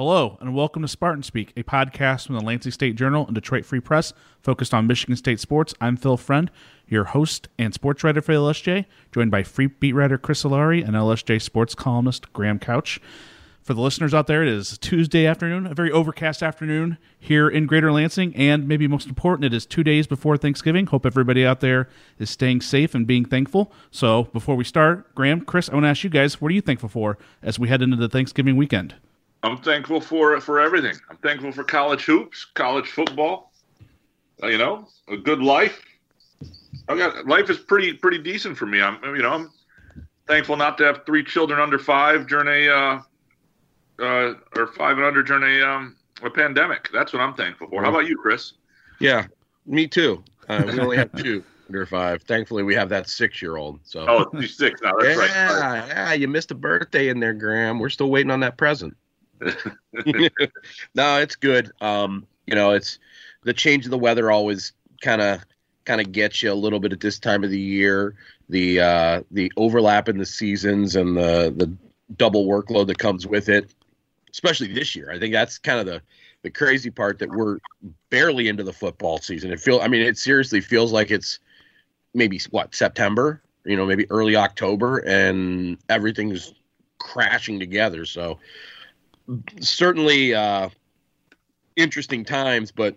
Hello, and welcome to Spartan Speak, a podcast from the Lansing State Journal and Detroit Free Press focused on Michigan State sports. I'm Phil Friend, your host and sports writer for LSJ, joined by Free beat writer Chris Solari and LSJ sports columnist Graham Couch. For the listeners out there, it is Tuesday afternoon, a very overcast afternoon here in Greater Lansing, and maybe most important, it is two days before Thanksgiving. Hope everybody out there is staying safe and being thankful. So, before we start, Graham, Chris, I want to ask you guys, what are you thankful for as we head into the Thanksgiving weekend? I'm thankful for for everything. I'm thankful for college hoops, college football. Uh, you know, a good life. I got life is pretty pretty decent for me. I'm you know I'm thankful not to have three children under five during a uh, uh, or five and under during a um, a pandemic. That's what I'm thankful for. How about you, Chris? Yeah, me too. Uh, we only have two under five. Thankfully, we have that six year old. So oh, six now. That's yeah, right. Yeah, you missed a birthday in there, Graham. We're still waiting on that present. no, it's good. Um, you know, it's the change of the weather always kind of kind of gets you a little bit at this time of the year. The uh, the overlap in the seasons and the the double workload that comes with it, especially this year. I think that's kind of the the crazy part that we're barely into the football season. It feel I mean, it seriously feels like it's maybe what September, you know, maybe early October, and everything's crashing together. So certainly uh, interesting times, but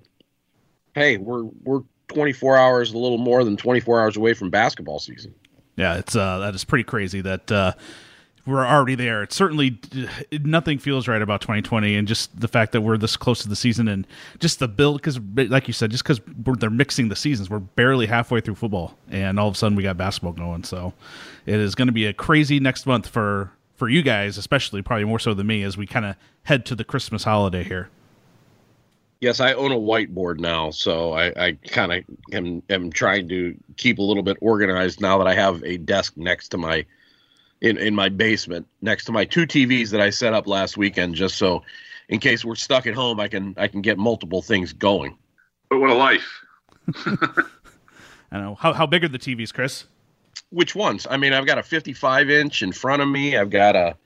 hey, we're we're 24 hours, a little more than 24 hours away from basketball season. Yeah, it's uh, that is pretty crazy that uh, we're already there. It's certainly nothing feels right about 2020, and just the fact that we're this close to the season, and just the build because, like you said, just because they're mixing the seasons, we're barely halfway through football, and all of a sudden we got basketball going. So it is going to be a crazy next month for for you guys, especially probably more so than me, as we kind of head to the Christmas holiday here. Yes, I own a whiteboard now, so I, I kind of am, am trying to keep a little bit organized now that I have a desk next to my in in my basement next to my two TVs that I set up last weekend, just so in case we're stuck at home, I can I can get multiple things going. But what a life! I know how how big are the TVs, Chris? Which ones? I mean, I've got a 55 inch in front of me. I've got a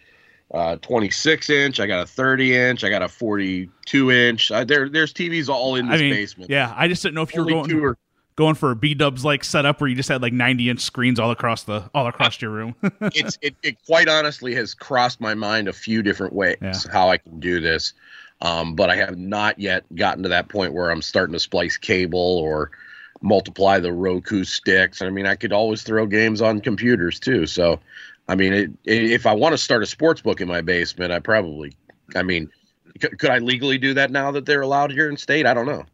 uh, 26 inch. I got a 30 inch. I got a 42 inch. There, there's TVs all in this I mean, basement. Yeah, I just didn't know if you were going are, going for a B Dubs like setup where you just had like 90 inch screens all across the all across your room. it's it, it quite honestly has crossed my mind a few different ways yeah. how I can do this, um, but I have not yet gotten to that point where I'm starting to splice cable or multiply the Roku sticks. I mean, I could always throw games on computers too. So, I mean, it, it, if I want to start a sports book in my basement, I probably, I mean, c- could I legally do that now that they're allowed here in state? I don't know.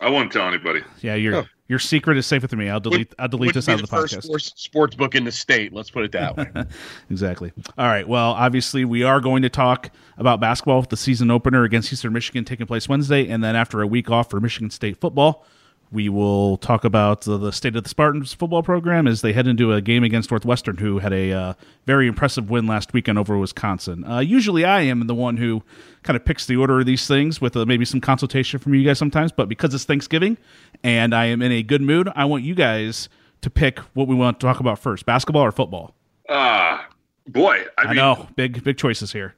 I won't tell anybody. Yeah, your huh. your secret is safe with me. I'll delete. I'll delete this out of the, the podcast. First sports book in the state. Let's put it that way. exactly. All right. Well, obviously, we are going to talk about basketball with the season opener against Eastern Michigan taking place Wednesday, and then after a week off for Michigan State football, we will talk about the, the, state of the Spartans football program as they head into a game against Northwestern, who had a uh, very impressive win last weekend over Wisconsin. Uh, usually, I am the one who kind of picks the order of these things with uh, maybe some consultation from you guys sometimes, but because it's Thanksgiving and I am in a good mood, I want you guys to pick what we want to talk about first: basketball or football. Ah, uh, boy, I, I mean, know big big choices here.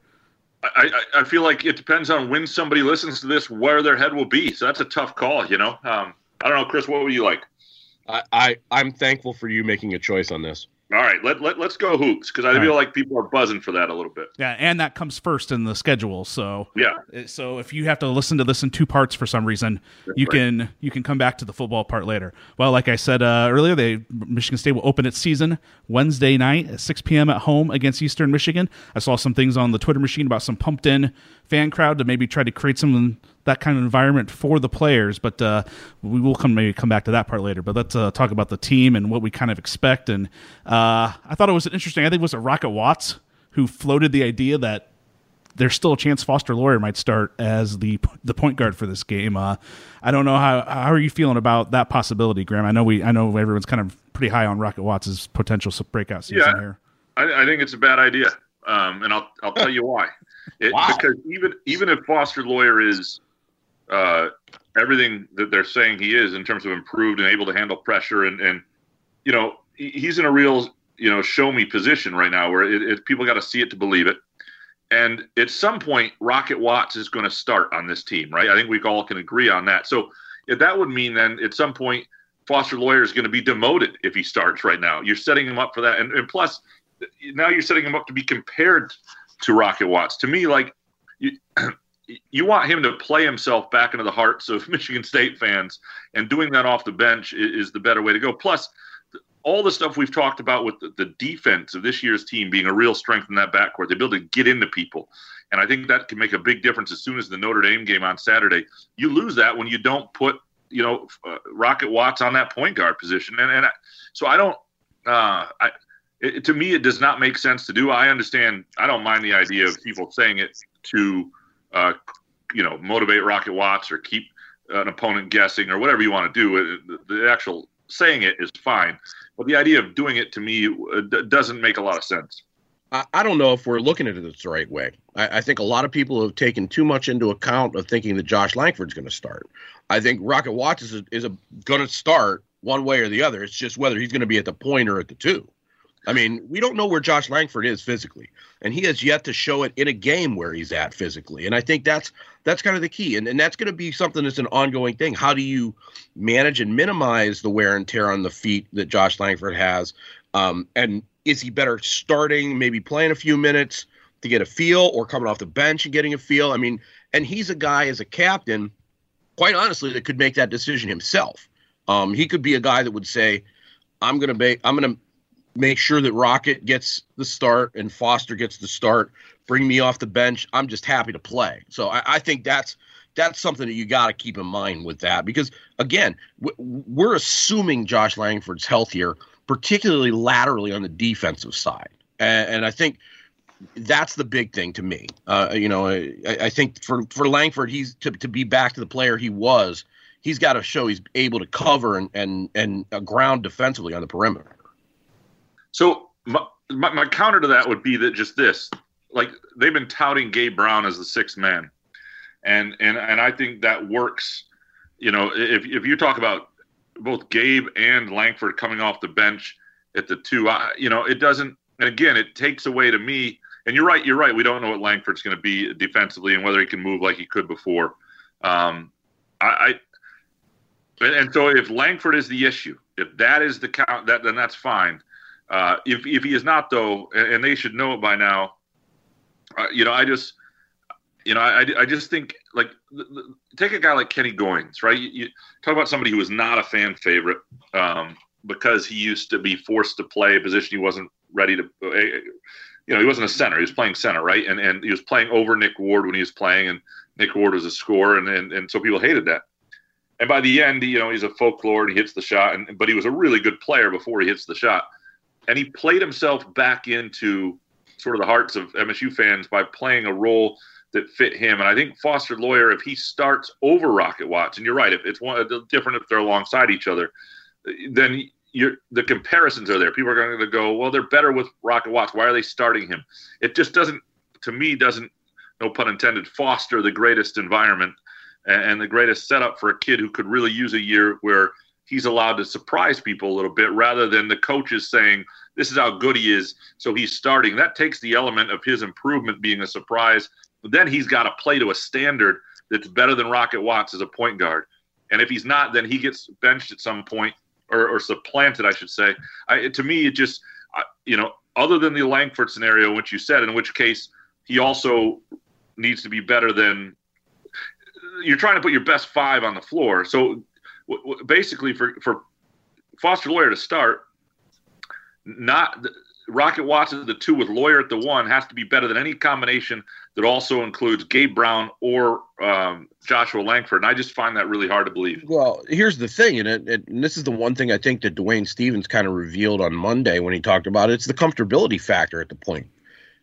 I, I, I feel like it depends on when somebody listens to this, where their head will be. So that's a tough call, you know. Um, I don't know, Chris. What would you like? I, I I'm thankful for you making a choice on this. All right, let, let, let's go hoops because I All feel right. like people are buzzing for that a little bit. Yeah, and that comes first in the schedule. So yeah, so if you have to listen to this in two parts for some reason, That's you right. can you can come back to the football part later. Well, like I said uh, earlier, they Michigan State will open its season Wednesday night at 6 p.m. at home against Eastern Michigan. I saw some things on the Twitter machine about some pumped in fan crowd to maybe try to create some that kind of environment for the players. But uh, we will come maybe come back to that part later. But let's uh, talk about the team and what we kind of expect. And uh, I thought it was interesting. I think it was a Rocket Watts who floated the idea that there's still a chance Foster Loyer might start as the the point guard for this game. Uh, I don't know how how are you feeling about that possibility, Graham? I know we I know everyone's kind of pretty high on Rocket Watts' potential breakout season Yeah. here. I, I think it's a bad idea, um, and I'll I'll tell you why. It, Wow. Because even even if Foster Loyer is uh, everything that they're saying he is in terms of improved and able to handle pressure, and and you know he's in a real you know show me position right now where it, it, people got to see it to believe it. And at some point, Rocket Watts is going to start on this team, right? I think we all can agree on that. So that would mean then at some point Foster Loyer is going to be demoted if he starts right now. You're setting him up for that, and, and plus now you're setting him up to be compared to Rocket Watts. To me, like you, you want him to play himself back into the hearts of Michigan State fans, and doing that off the bench is, is the better way to go. Plus, all the stuff we've talked about with the, the defense of this year's team being a real strength in that backcourt, the ability to get into people. And I think that can make a big difference as soon as the Notre Dame game on Saturday. You lose that when you don't put, you know, uh, Rocket Watts on that point guard position. And, and I, so I don't, uh, I, it, to me, it does not make sense to do. I understand. I don't mind the idea of people saying it to, uh, you know, motivate Rocket Watts or keep an opponent guessing or whatever you want to do. It, the, actual saying it is fine, but the idea of doing it to me uh, doesn't make a lot of sense. I, don't know if we're looking at it the right way. I, I think a lot of people have taken too much into account of thinking that Josh Langford's going to start. I think Rocket Watts is, is going to start one way or the other. It's just whether he's going to be at the point or at the two. I mean, we don't know where Josh Langford is physically, and he has yet to show it in a game where he's at physically. And I think that's that's kind of the key, and and that's going to be something that's an ongoing thing. How do you manage and minimize the wear and tear on the feet that Josh Langford has? Um, and is he better starting, maybe playing a few minutes to get a feel, or coming off the bench and getting a feel? I mean, and he's a guy as a captain, quite honestly, that could make that decision himself. Um, he could be a guy that would say, "I'm going to make, I'm going to make sure that Rocket gets the start and Foster gets the start. Bring me off the bench. I'm just happy to play." So I, I think that's that's something that you got to keep in mind with that because again, w- we're assuming Josh Langford's healthier, particularly laterally on the defensive side, and, and I think that's the big thing to me. Uh, you know, I, I think for for Langford, he's to to be back to the player he was. He's got to show he's able to cover and and and ground defensively on the perimeter. So my, my, my counter to that would be that just this, like they've been touting Gabe Brown as the sixth man, and and and I think that works. You know, if if you talk about both Gabe and Langford coming off the bench at the two, I, you know, it doesn't. And again, it takes away to me. And you're right. You're right. We don't know what Langford's going to be defensively and whether he can move like he could before. Um, I, I and, so if Langford is the issue, if that is the count, that then that's fine. Uh, if if he is not though, and, and they should know it by now, uh, you know, I just, you know, I, I just think like take a guy like Kenny Goins, right? You, you talk about somebody who was not a fan favorite um, because he used to be forced to play a position he wasn't ready to. Uh, you know, he wasn't a center; he was playing center, right? And and he was playing over Nick Ward when he was playing, and Nick Ward was a scorer, and and, and so people hated that. And by the end, you know, he's a folklore and he hits the shot, and but he was a really good player before he hits the shot and he played himself back into sort of the hearts of MSU fans by playing a role that fit him. And I think Foster Loyer, if he starts over Rocket Watts, and you're right, if it's one different if they're alongside each other, then you're the comparisons are there. People are going to go, well, they're better with Rocket Watts. Why are they starting him? It just doesn't, to me, doesn't, no pun intended, foster the greatest environment and, and the greatest setup for a kid who could really use a year where he's allowed to surprise people a little bit rather than the coaches saying this is how good he is so he's starting. That takes the element of his improvement being a surprise. But then he's got to play to a standard that's better than rocket watts as a point guard. And if he's not then he gets benched at some point or, or supplanted i should say. I, to me it just you know other than the langford scenario which you said in which case he also needs to be better than you're trying to put your best five on the floor. So w- w- basically for for Foster Loyer to start, not Rocket Watson at the two with Loyer at the one has to be better than any combination that also includes Gabe Brown or um, Joshua Langford. And I just find that really hard to believe. Well, here's the thing, and, it, it, and this is the one thing I think that Dwayne Stephens kind of revealed on Monday when he talked about it. It's the comfortability factor at the point.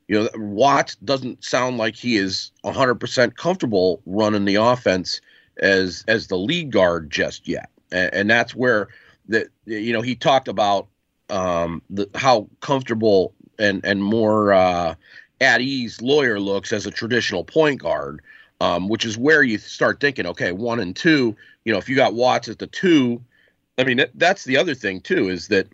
You know, Watts doesn't sound like he is 100% comfortable running the offense as as the lead guard just yet, and, and that's where that you know he talked about um, the, how comfortable and and more uh, at ease Loyer looks as a traditional point guard, um, which is where you start thinking, okay, one and two. You know, if you got Watts at the two, I mean that's the other thing too is that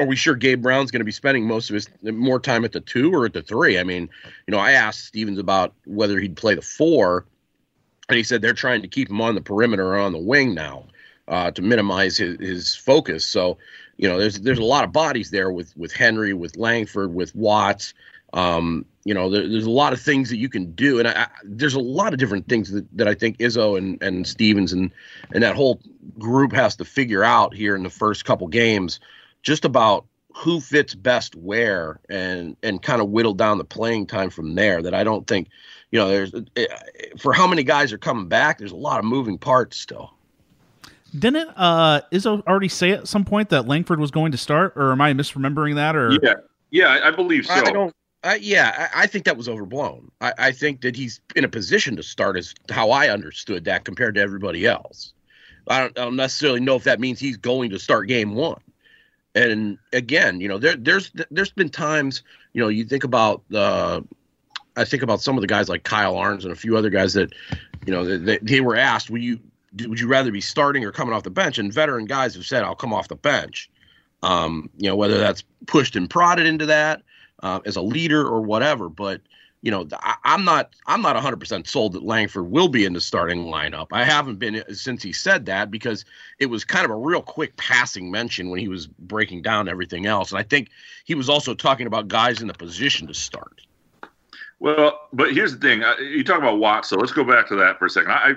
are we sure Gabe Brown's going to be spending most of his more time at the two or at the three? I mean, you know, I asked Stephens about whether he'd play the four, and he said they're trying to keep him on the perimeter or on the wing now uh, to minimize his, his focus. So you know, there's there's a lot of bodies there with with Henry, with Langford, with Watts. Um, you know, there, there's a lot of things that you can do, and I, I, there's a lot of different things that, that I think Izzo and and Stephens and and that whole group has to figure out here in the first couple games, just about who fits best where, and and kind of whittle down the playing time from there. That I don't think, you know, there's eh, for how many guys are coming back. There's a lot of moving parts still. Didn't uh, Izzo already say at some point that Langford was going to start, or am I misremembering that? Or yeah, yeah, I believe so. I don't. Uh, yeah, I, I, think that was overblown. I, I, think that he's in a position to start, as how I understood that compared to everybody else. I don't, I don't necessarily know if that means he's going to start game one. And again, you know, there, there's there's been times, you know, you think about uh, I think about some of the guys like Kyle Arnes and a few other guys that, you know, they, they were asked, "Would you would you rather be starting or coming off the bench? And veteran guys have said, I'll come off the bench. Um, you know, whether that's pushed and prodded into that uh, as a leader or whatever. But you know, I, am not I'm not 100 percent sold that Langford will be in the starting lineup. I haven't been uh, since he said that because it was kind of a real quick passing mention when he was breaking down everything else. And I think he was also talking about guys in the position to start. Well, but here's the thing: uh, you talk about Watts, so let's go back to that for a second. I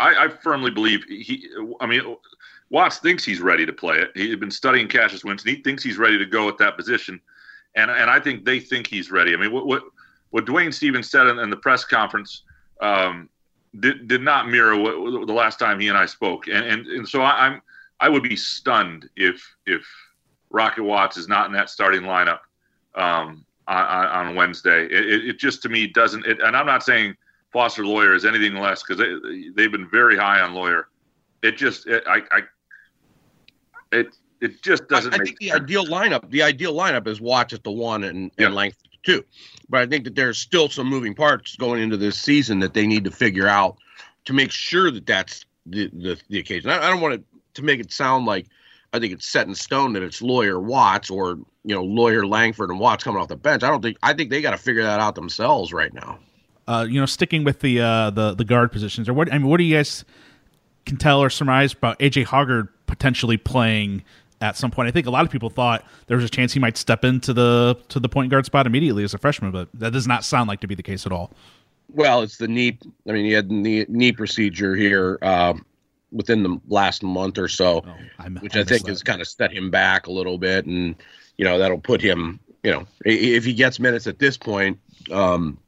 I, I firmly believe he. I mean, Watts thinks he's ready to play it. He's been studying Cassius Winston. He thinks he's ready to go at that position, and and I think they think he's ready. I mean, what what, what Dwayne Stephens said in, in the press conference um, did did not mirror what, the last time he and I spoke, and and, and so I, I'm I would be stunned if if Rocket Watts is not in that starting lineup um, on, on Wednesday. It, it, just to me doesn't. It, and I'm not saying Foster Loyer is anything less because they they've been very high on Loyer. It just it, I I it it just doesn't. I, I think the ideal lineup the ideal lineup is Watts at the one and, yeah. and length two, but I think that there's still some moving parts going into this season that they need to figure out to make sure that that's the the, the occasion. I, I don't want to to make it sound like I think it's set in stone that it's Loyer Watts or you know Loyer Langford and Watts coming off the bench. I don't think I think they got to figure that out themselves right now uh, you know, sticking with the uh, the the guard positions, or what? I mean, what do you guys can tell or surmise about AJ Hoggard potentially playing at some point? I think a lot of people thought there was a chance he might step into the to the point guard spot immediately as a freshman, but that does not sound like to be the case at all. Well, it's the knee. I mean, he had the knee, knee procedure here uh, within the last month or so, oh, I, which I, I think that. has kind of set him back a little bit, and you know that'll put him. You know, if he gets minutes at this point, um,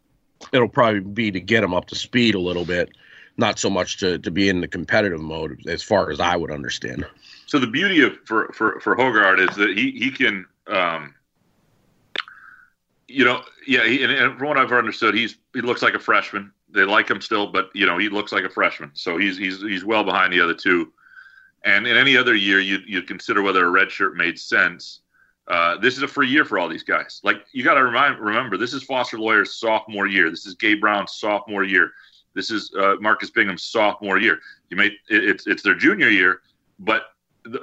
it'll probably be to get him up to speed a little bit, not so much to, to be in the competitive mode as far as I would understand. So the beauty of for for for Hoggard is that he he can, um, you know, yeah, he, and, and from what I've understood, he's he looks like a freshman. They like him still, but you know, he looks like a freshman, so he's he's he's well behind the other two. And in any other year, you you consider whether a red shirt made sense. Uh, this is a free year for all these guys. Like you got to remind, remember, this is Foster Loyer's sophomore year. This is Gabe Brown's sophomore year. This is uh, Marcus Bingham's sophomore year. You may it, it's it's their junior year, but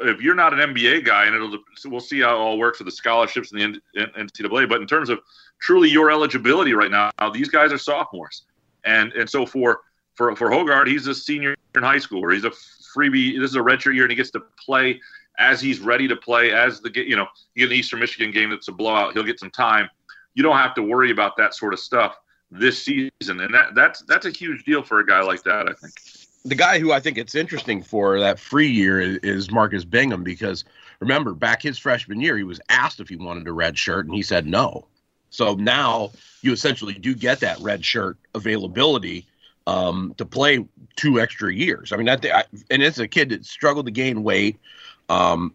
if you're not an NBA guy, and it'll we'll see how it all works with the scholarships and the NCAA. But in terms of truly your eligibility right now, these guys are sophomores, and and so for for for Hoggard, he's a senior in high school, or he's a freebie. This is a redshirt year, and he gets to play as he's ready to play, as the you know you get an Eastern Michigan game that's a blowout, he'll get some time. You don't have to worry about that sort of stuff this season, and that that's that's a huge deal for a guy like that. I think the guy who I think it's interesting for that free year is, Marcus Bingham because remember back his freshman year, he was asked if he wanted a red shirt, and he said no. So now you essentially do get that red shirt availability um, to play two extra years. I mean, that I, and it's a kid that struggled to gain weight. Um,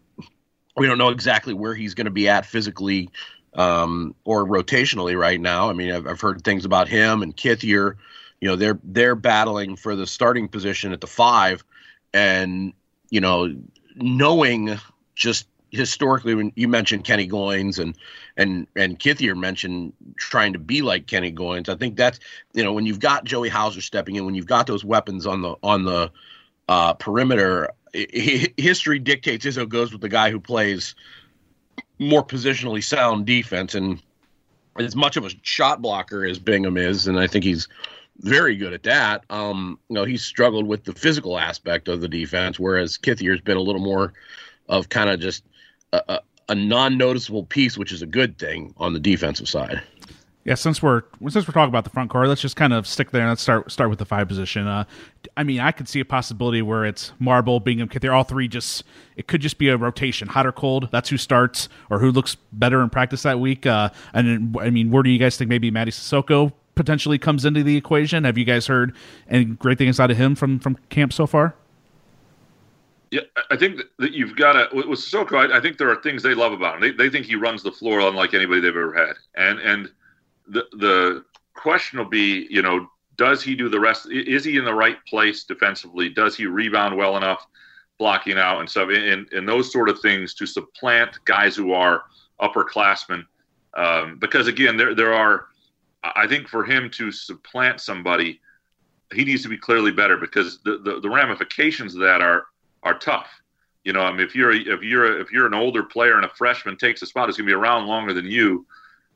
we don't know exactly where he's going to be at physically um, or rotationally right now. I mean, I've, I've heard things about him and Kithier. You know, they're they're battling for the starting position at the five, and you know, knowing just historically when you mentioned Kenny Goins and and and Kithier mentioned trying to be like Kenny Goins, I think that's you know when you've got Joey Hauser stepping in, when you've got those weapons on the on the uh, perimeter, history dictates Izzo goes with the guy who plays more positionally sound defense. And as much of a shot blocker as Bingham is, and I think he's very good at that. Um, you know, he's struggled with the physical aspect of the defense, whereas Kithier's been a little more of kind of just a, a, a non-noticeable piece, which is a good thing on the defensive side. Yeah, since we're since we're talking about the front court, let's just kind of stick there and let's start start with the five position. Uh, I mean, I could see a possibility where it's Marble, Bingham, Kithier, all three. Just it could just be a rotation, hot or cold. That's who starts or who looks better in practice that week. Uh, and I mean, where do you guys think maybe Mady Sissoko potentially comes into the equation? Have you guys heard any great things out of him from from camp so far? Yeah, I think that you've got to with Sissoko. I, I think there are things they love about him. They, they think he runs the floor unlike anybody they've ever had, and and the the question will be, you know, does he do the rest? Is he in the right place defensively? Does he rebound well enough, blocking out and stuff, and, and those sort of things to supplant guys who are upperclassmen? Um, because again, there there are, I think for him to supplant somebody, he needs to be clearly better because the, the, the ramifications of that are are tough. You know, I mean, if you're if you're if you're an older player and a freshman takes a spot, it's going to be around longer than you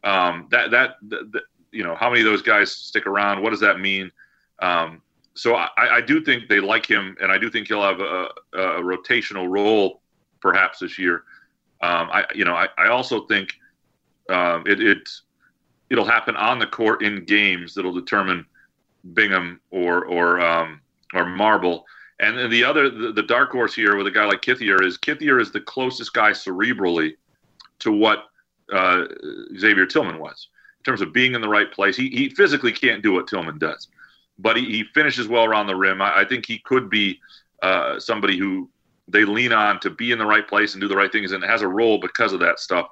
um, that, that, that you know how many of those guys stick around? What does that mean? Um, so I, I, do think they like him, and I do think he'll have a, a rotational role perhaps this year. Um, I you know I, I also think um, it, it it'll happen on the court in games that'll determine Bingham or or um, or Marble. And then the other the, the, dark horse here with a guy like Kithier is Kithier is the closest guy cerebrally to what uh, Xavier Tillman was in terms of being in the right place. He, he physically can't do what Tillman does, but he, he finishes well around the rim. I, I think he could be uh, somebody who they lean on to be in the right place and do the right things and has a role because of that stuff.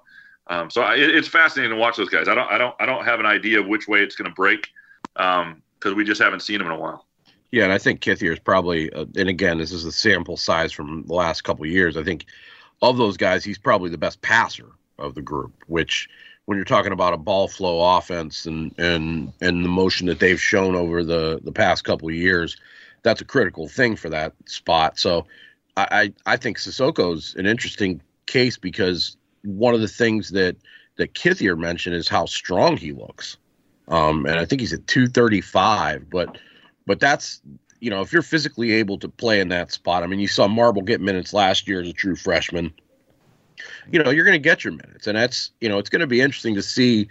Um, so I, it's fascinating to watch those guys. I don't, I don't, I don't have an idea of which way it's going to break because um, we just haven't seen them in a while. Yeah, and I think Kithier is probably, uh, and again, this is a sample size from the last couple years. I think of those guys, he's probably the best passer of the group, which when you're talking about a ball flow offense and and and the motion that they've shown over the the past couple years, that's a critical thing for that spot. So I I think Sissoko's an interesting case because one of the things that that Kithier mentioned is how strong he looks. Um, and I think he's at 235, but but that's you know if you're physically able to play in that spot. I mean, you saw Marble get minutes last year as a true freshman you know, you're going to get your minutes. And that's, you know, it's going to be interesting to see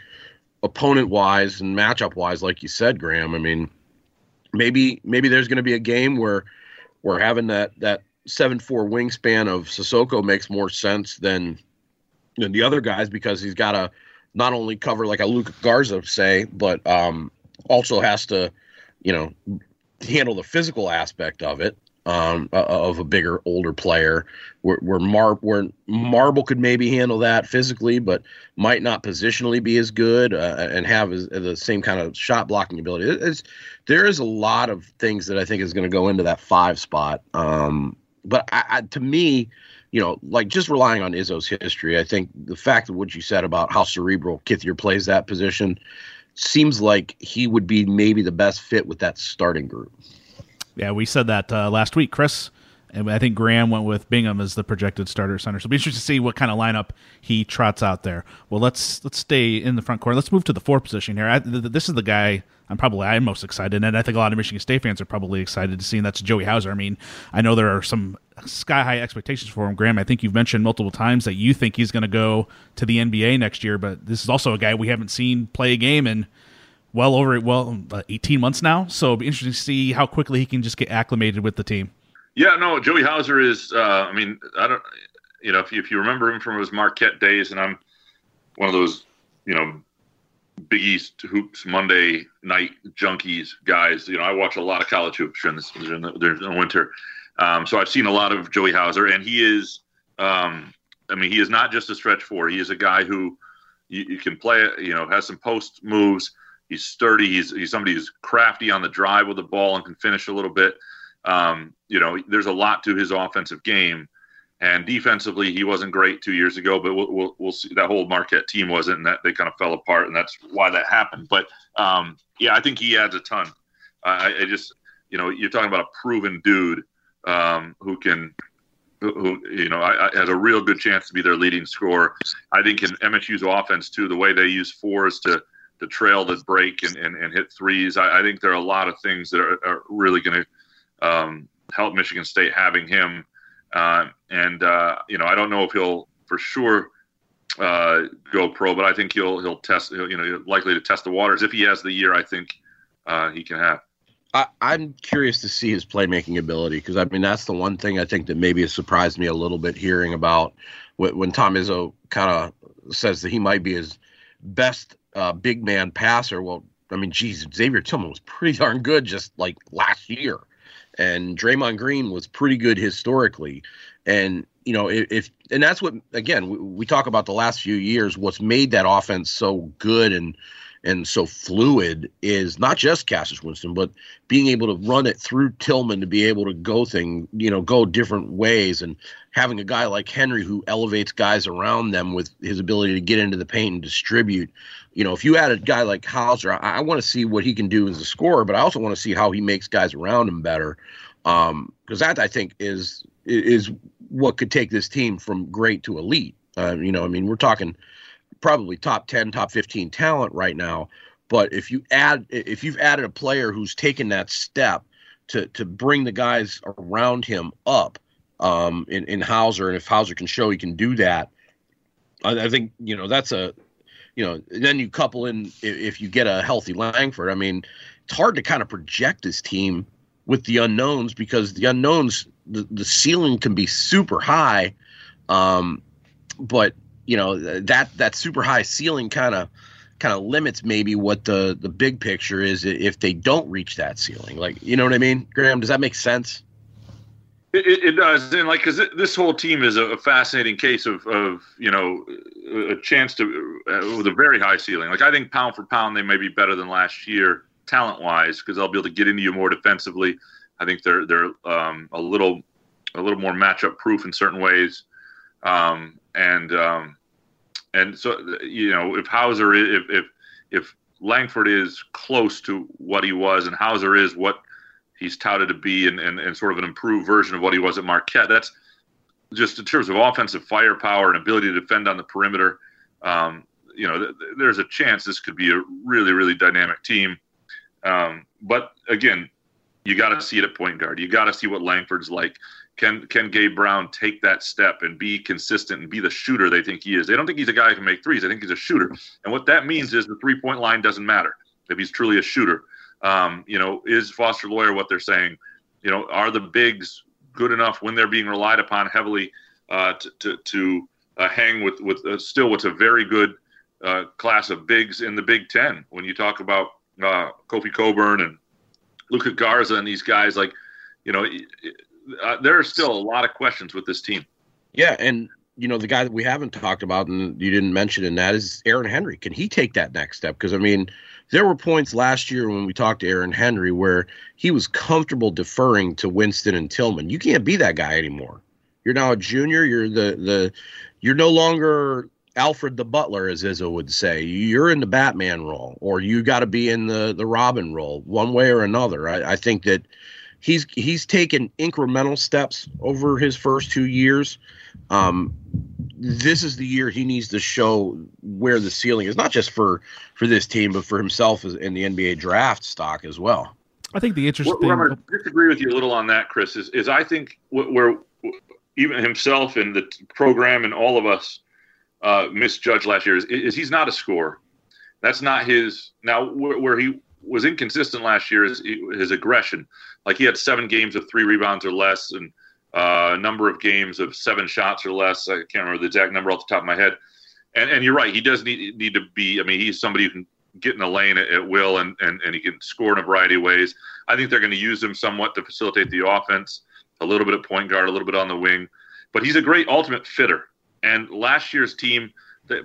opponent wise and matchup wise, like you said, Graham. I mean, maybe, maybe there's going to be a game where we're having that, that seven, four wingspan of Sissoko makes more sense than, than the other guys because he's got to not only cover like a Luke Garza say, but, um, also has to, you know, handle the physical aspect of it um, of a bigger, older player, where where, Mar- where Marble could maybe handle that physically, but might not positionally be as good uh, and have as, the same kind of shot blocking ability. It's, there is a lot of things that I think is going to go into that five spot. Um, but I, I, to me, you know, like just relying on Izzo's history, I think the fact of what you said about how cerebral Kithier plays that position seems like he would be maybe the best fit with that starting group. Yeah, we said that uh, last week, Chris. And I think Graham went with Bingham as the projected starter center. So be interesting to see what kind of lineup he trots out there. Well, let's let's stay in the front court. Let's move to the four position here. I, th- this is the guy I'm probably I'm most excited, and I think a lot of Michigan State fans are probably excited to see, and that's Joey Hauser. I mean, I know there are some sky high expectations for him. Graham, I think you've mentioned multiple times that you think he's going to go to the NBA next year, but this is also a guy we haven't seen play a game in – well over well uh, 18 months now. So it'll be interesting to see how quickly he can just get acclimated with the team. Yeah, no, Joey Hauser is. Uh, I mean, I don't. you know, if you, if you remember him from his Marquette days, and I'm one of those, you know, Big East hoops Monday night junkies guys. You know, I watch a lot of college hoops during, this, during, the, during the winter. Um, so I've seen a lot of Joey Hauser, and he is, um, I mean, he is not just a stretch four. He is a guy who you, you can play, you know, has some post moves. He's sturdy. He's, he's somebody who's crafty on the drive with the ball and can finish a little bit. Um, you know, there's a lot to his offensive game. And defensively, he wasn't great two years ago, but we'll, we'll, we'll see. That whole Marquette team wasn't, and that they kind of fell apart, and that's why that happened. But um, yeah, I think he adds a ton. I, I, just, you know, you're talking about a proven dude um, who can, who, you know, I, I, has a real good chance to be their leading scorer. I think in MSU's offense too, the way they use fours to to trail the break and, and, and hit threes, I, I think there are a lot of things that are, are really going to um, help Michigan State having him uh, and uh, you know, I don't know if he'll for sure uh, go pro, but I think he'll he'll test. He'll, you know, likely to test the waters if he has the year. I think uh, he can have. I, am curious to see his playmaking ability because I mean that's the one thing I think that maybe has surprised me a little bit hearing about when, when Tom Izzo kind of says that he might be his best uh, big man passer. Well, I mean, geez, Xavier Tillman was pretty darn good just like last year and Draymond Green was pretty good historically. And you know, if, if and that's what again we, we, talk about the last few years. What's made that offense so good and and so fluid is not just Cassius Winston, but being able to run it through Tillman to be able to go thing, you know, go different ways, and having a guy like Henry who elevates guys around them with his ability to get into the paint and distribute. You know, if you add a guy like Hauser, I, I want to see what he can do as a scorer, but I also want to see how he makes guys around him better. Um, because that I think is is what could take this team from great to elite. Uh, you know, I mean, we're talking probably top 10, top 15 talent right now. But if you add, if you've added a player who's taken that step to to bring the guys around him up um, in in Hauser, and if Hauser can show he can do that, I, I think you know that's a, you know, then you couple in if, you get a healthy Langford. I mean, it's hard to kind of project this team with the unknowns because the unknowns the, the ceiling can be super high um, but you know that that super high ceiling kind of kind of limits maybe what the the big picture is if they don't reach that ceiling. Like you know what I mean, Graham? Does that make sense? It, it does, and like because this whole team is a, fascinating case of, of you know a chance to uh, with a very high ceiling. Like I think pound for pound they may be better than last year talent wise because they'll be able to get into you more defensively. I think they're they're um, a little a little more matchup proof in certain ways, um, and um, and so you know if Hauser if if if Langford is close to what he was and Hauser is what he's touted to be and, and, and sort of an improved version of what he was at Marquette. That's just in terms of offensive firepower and ability to defend on the perimeter. Um, you know, th- there's a chance this could be a really, really dynamic team. Um, but again, you got to see it at point guard. You got to see what Langford's like. Can can Gabe Brown take that step and be consistent and be the shooter they think he is? They don't think he's a guy who can make threes. I think he's a shooter. And what that means is the three point line doesn't matter if he's truly a shooter. Um, you know, is Foster Loyer what they're saying? You know, are the bigs good enough when they're being relied upon heavily uh, to to, to uh, hang with with uh, still what's a very good uh, class of bigs in the Big Ten? When you talk about uh, Kofi Cockburn and Luka Garza and these guys, like you know, uh, there are still a lot of questions with this team. Yeah, and you know the guy that we haven't talked about and you didn't mention in that is Aaron Henry. Can he take that next step? Because I mean, there were points last year when we talked to Aaron Henry where he was comfortable deferring to Winston and Tillman. You can't be that guy anymore. You're now a junior. You're the the you're no longer Alfred the Butler, as Izzo would say. You're in the Batman role, or you got to be in the the Robin role, one way or another. I, I think that he's he's taken incremental steps over his first two years. Um, this is the year he needs to show where the ceiling is, not just for for this team, but for himself in the NBA draft stock as well. I think the interesting. Well, I'm going to disagree with you a little on that, Chris. Is is I think where even himself and the program and all of us uh, misjudged last year is, is he's not a scorer. That's not his. Now where, where he was inconsistent last year is his aggression. Like he had seven games of three rebounds or less, and uh, number of games of seven shots or less. I can't remember the exact number off the top of my head. And, and you're right. He does need need to be. I mean, he's somebody who can get in the lane at, at will and, and and he can score in a variety of ways. I think they're going to use him somewhat to facilitate the offense. A little bit at point guard, a little bit on the wing, but he's a great ultimate fitter. And last year's team,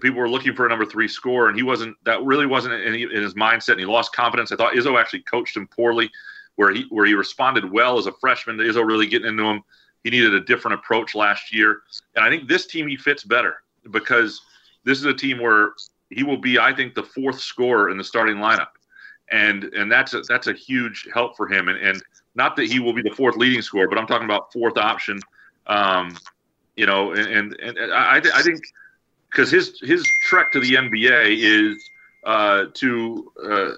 people were looking for a number three score, and he wasn't. That really wasn't in, his mindset, and he lost confidence. I thought Izzo actually coached him poorly, where he where he responded well as a freshman. Izzo really getting into him. He needed a different approach last year, and I think this team he fits better because this is a team where he will be, I think, the fourth scorer in the starting lineup, and and that's a, that's a huge help for him. And and not that he will be the fourth leading scorer, but I'm talking about fourth option. Um, you know, and and, and I I think because his his trek to the NBA is uh, to uh,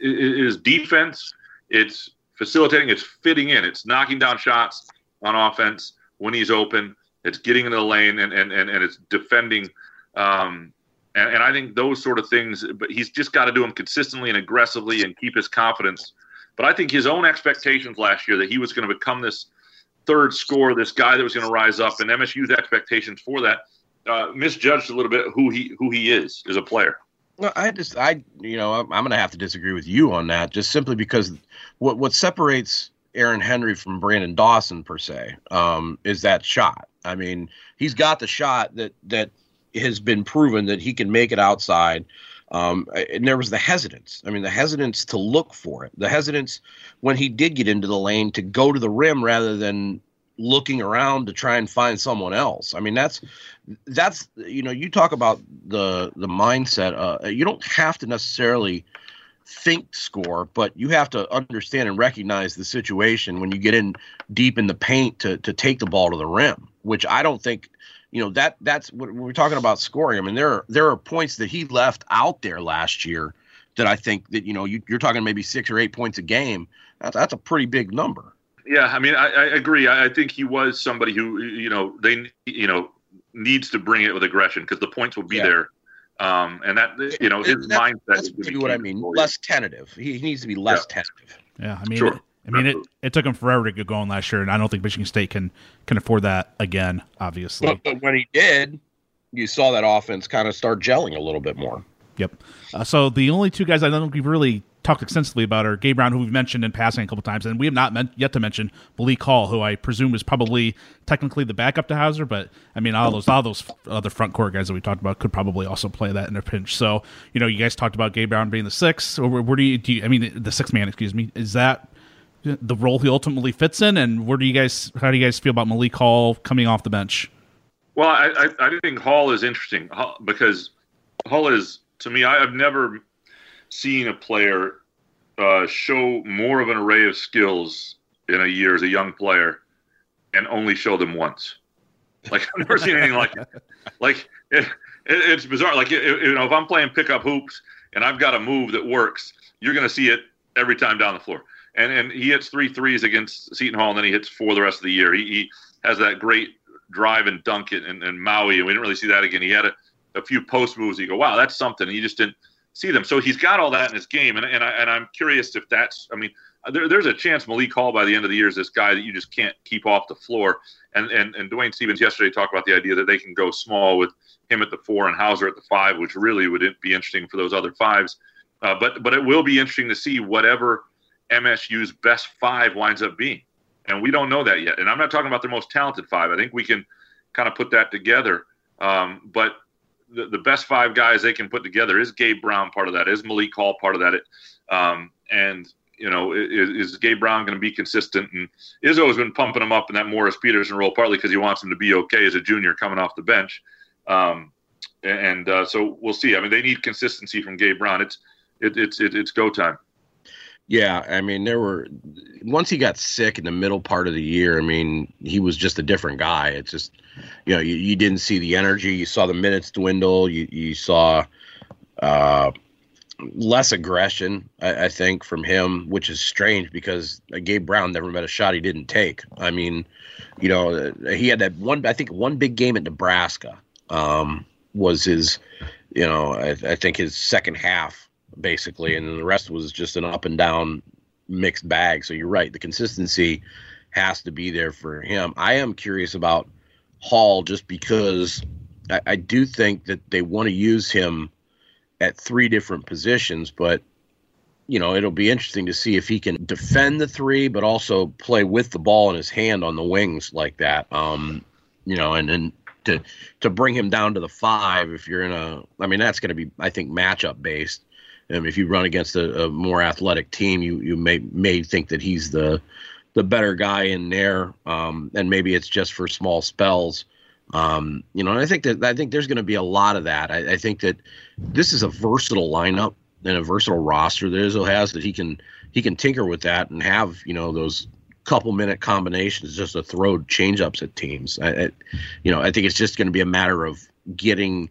is defense. It's facilitating. It's fitting in. It's knocking down shots on offense when he's open. It's getting into the lane and and and, and it's defending. Um, and, and I think those sort of things. But he's just got to do them consistently and aggressively and keep his confidence. But I think his own expectations last year that he was going to become this third scorer, this guy that was going to rise up, and MSU's expectations for that uh, misjudged a little bit who he who he is as a player. No, I just I you know I'm, I'm going to have to disagree with you on that just simply because what what separates Aaron Henry from Branden Dawson per se um, is that shot. I mean, he's got the shot that that has been proven that he can make it outside. Um, and there was the hesitance. I mean, the hesitance to look for it, the hesitance when he did get into the lane to go to the rim rather than looking around to try and find someone else. I mean, that's that's you know, you talk about the the mindset. Uh, you don't have to necessarily think score, but you have to understand and recognize the situation when you get in deep in the paint to to take the ball to the rim, which I don't think you know that that's what we're talking about scoring. I mean, there are there are points that he left out there last year that I think that you know you, are talking maybe six or eight points a game. That's that's a pretty big number. Yeah, I mean, I, I agree. I, I think he was somebody who you know they you know needs to bring it with aggression because the points will be yeah. there. Um, and that you know his that, mindset. That's what I mean. Less tentative. He, needs to be less yeah. tentative. Yeah, I mean, sure. I mean, it, it took him forever to get going last year, and I don't think Michigan State can can afford that again. Obviously, but, but when he did, you saw that offense kind of start gelling a little bit more. Yep. Uh, so the only two guys I don't think we've really talked extensively about are Gabe Brown, who we've mentioned in passing a couple times, and we have not meant, yet to mention Malik Hall, who I presume is probably technically the backup to Hauser, but I mean all those all those other front court guys that we talked about could probably also play that in a pinch. So you know, you guys talked about Gabe Brown being the six, or where do you do? You, I mean, the six man, excuse me. Is that the role he ultimately fits in? And where do you guys? How do you guys feel about Malik Hall coming off the bench? Well, I I, I think Hall is interesting because Hall is to me. I've never seen a player uh, show more of an array of skills in a year as a young player and only show them once. Like I've never seen anything like it. Like it, it, it's bizarre. Like it, you know, if I'm playing pickup hoops and I've got a move that works, you're going to see it every time down the floor. And and he hits three threes against Seton Hall, and then he hits four the rest of the year. He, he has that great drive and dunk it and, and Maui, and we didn't really see that again. He had a, a few post moves. You go, wow, that's something. And you just didn't see them. So he's got all that in his game, and and, I, and I'm curious if that's. I mean, there, there's a chance Malik Hall by the end of the year is this guy that you just can't keep off the floor. And and and Dwayne Stephens yesterday talked about the idea that they can go small with him at the four and Hauser at the five, which really would be interesting for those other fives. Uh, but but it will be interesting to see whatever MSU's best five winds up being, and we don't know that yet. And I'm not talking about their most talented five. I think we can kind of put that together. Um, but the, the best five guys they can put together is Gabe Brown part of that, is Malik Hall part of that, um, and you know is, is Gabe Brown going to be consistent? And Izzo has been pumping him up in that Morris Peterson role, partly because he wants him to be okay as a junior coming off the bench. Um, and uh, so we'll see. I mean, they need consistency from Gabe Brown. It's it, it's it, it's go time. Yeah, I mean, there were once he got sick in the middle part of the year. I mean, he was just a different guy. It's just, you know, you, you didn't see the energy. You saw the minutes dwindle. You you saw uh, less aggression, I, I, think, from him, which is strange because Gabe Brown never met a shot he didn't take. I mean, you know, he had that one. I think one big game at Nebraska um, was his. You know, I, I think his second half basically, and the rest was just an up and down mixed bag. So you're right, the consistency has to be there for him. I am curious about Hall just because I, I do think that they want to use him at three different positions, but you know, it'll be interesting to see if he can defend the three, but also play with the ball in his hand on the wings like that. Um, you know, and and to to bring him down to the five if you're in a, I mean, that's going to be, I think, matchup based. Um, if you run against a, a, more athletic team, you you may may think that he's the the better guy in there, um, and maybe it's just for small spells. Um, you know, and I think that I think there's going to be a lot of that. I, I think that this is a versatile lineup and a versatile roster that Izzo has that he can he can tinker with that and have you know those couple minute combinations just to throw change ups at teams. I, I, you know, I think it's just going to be a matter of getting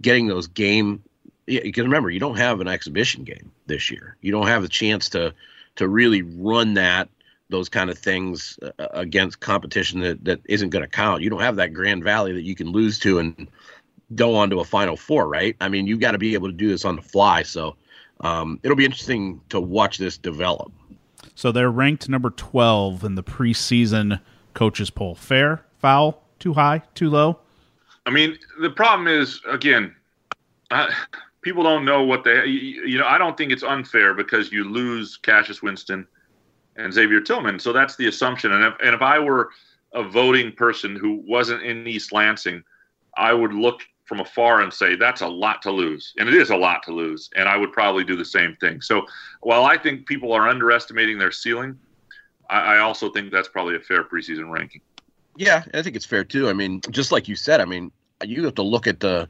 getting those game. You can remember you don't have an exhibition game this year. You don't have a chance to to really run that those kind of things uh, against competition that that isn't going to count. You don't have that Grand Valley that you can lose to and go on to a Final Four, right? I mean, you've got to be able to do this on the fly. So um, it'll be interesting to watch this develop. So they're ranked number 12 in the preseason coaches poll. Fair, foul, too high, too low? I mean, the problem is, again, uh, people don't know what they, you, know, I don't think it's unfair because you lose Cassius Winston and Xavier Tillman. So that's the assumption. And if, and if I were a voting person who wasn't in East Lansing, I would look from afar and say that's a lot to lose, and it is a lot to lose. And I would probably do the same thing. So while I think people are underestimating their ceiling, I, I also think that's probably a fair preseason ranking. Yeah, I think it's fair too. I mean, just like you said, I mean, you have to look at the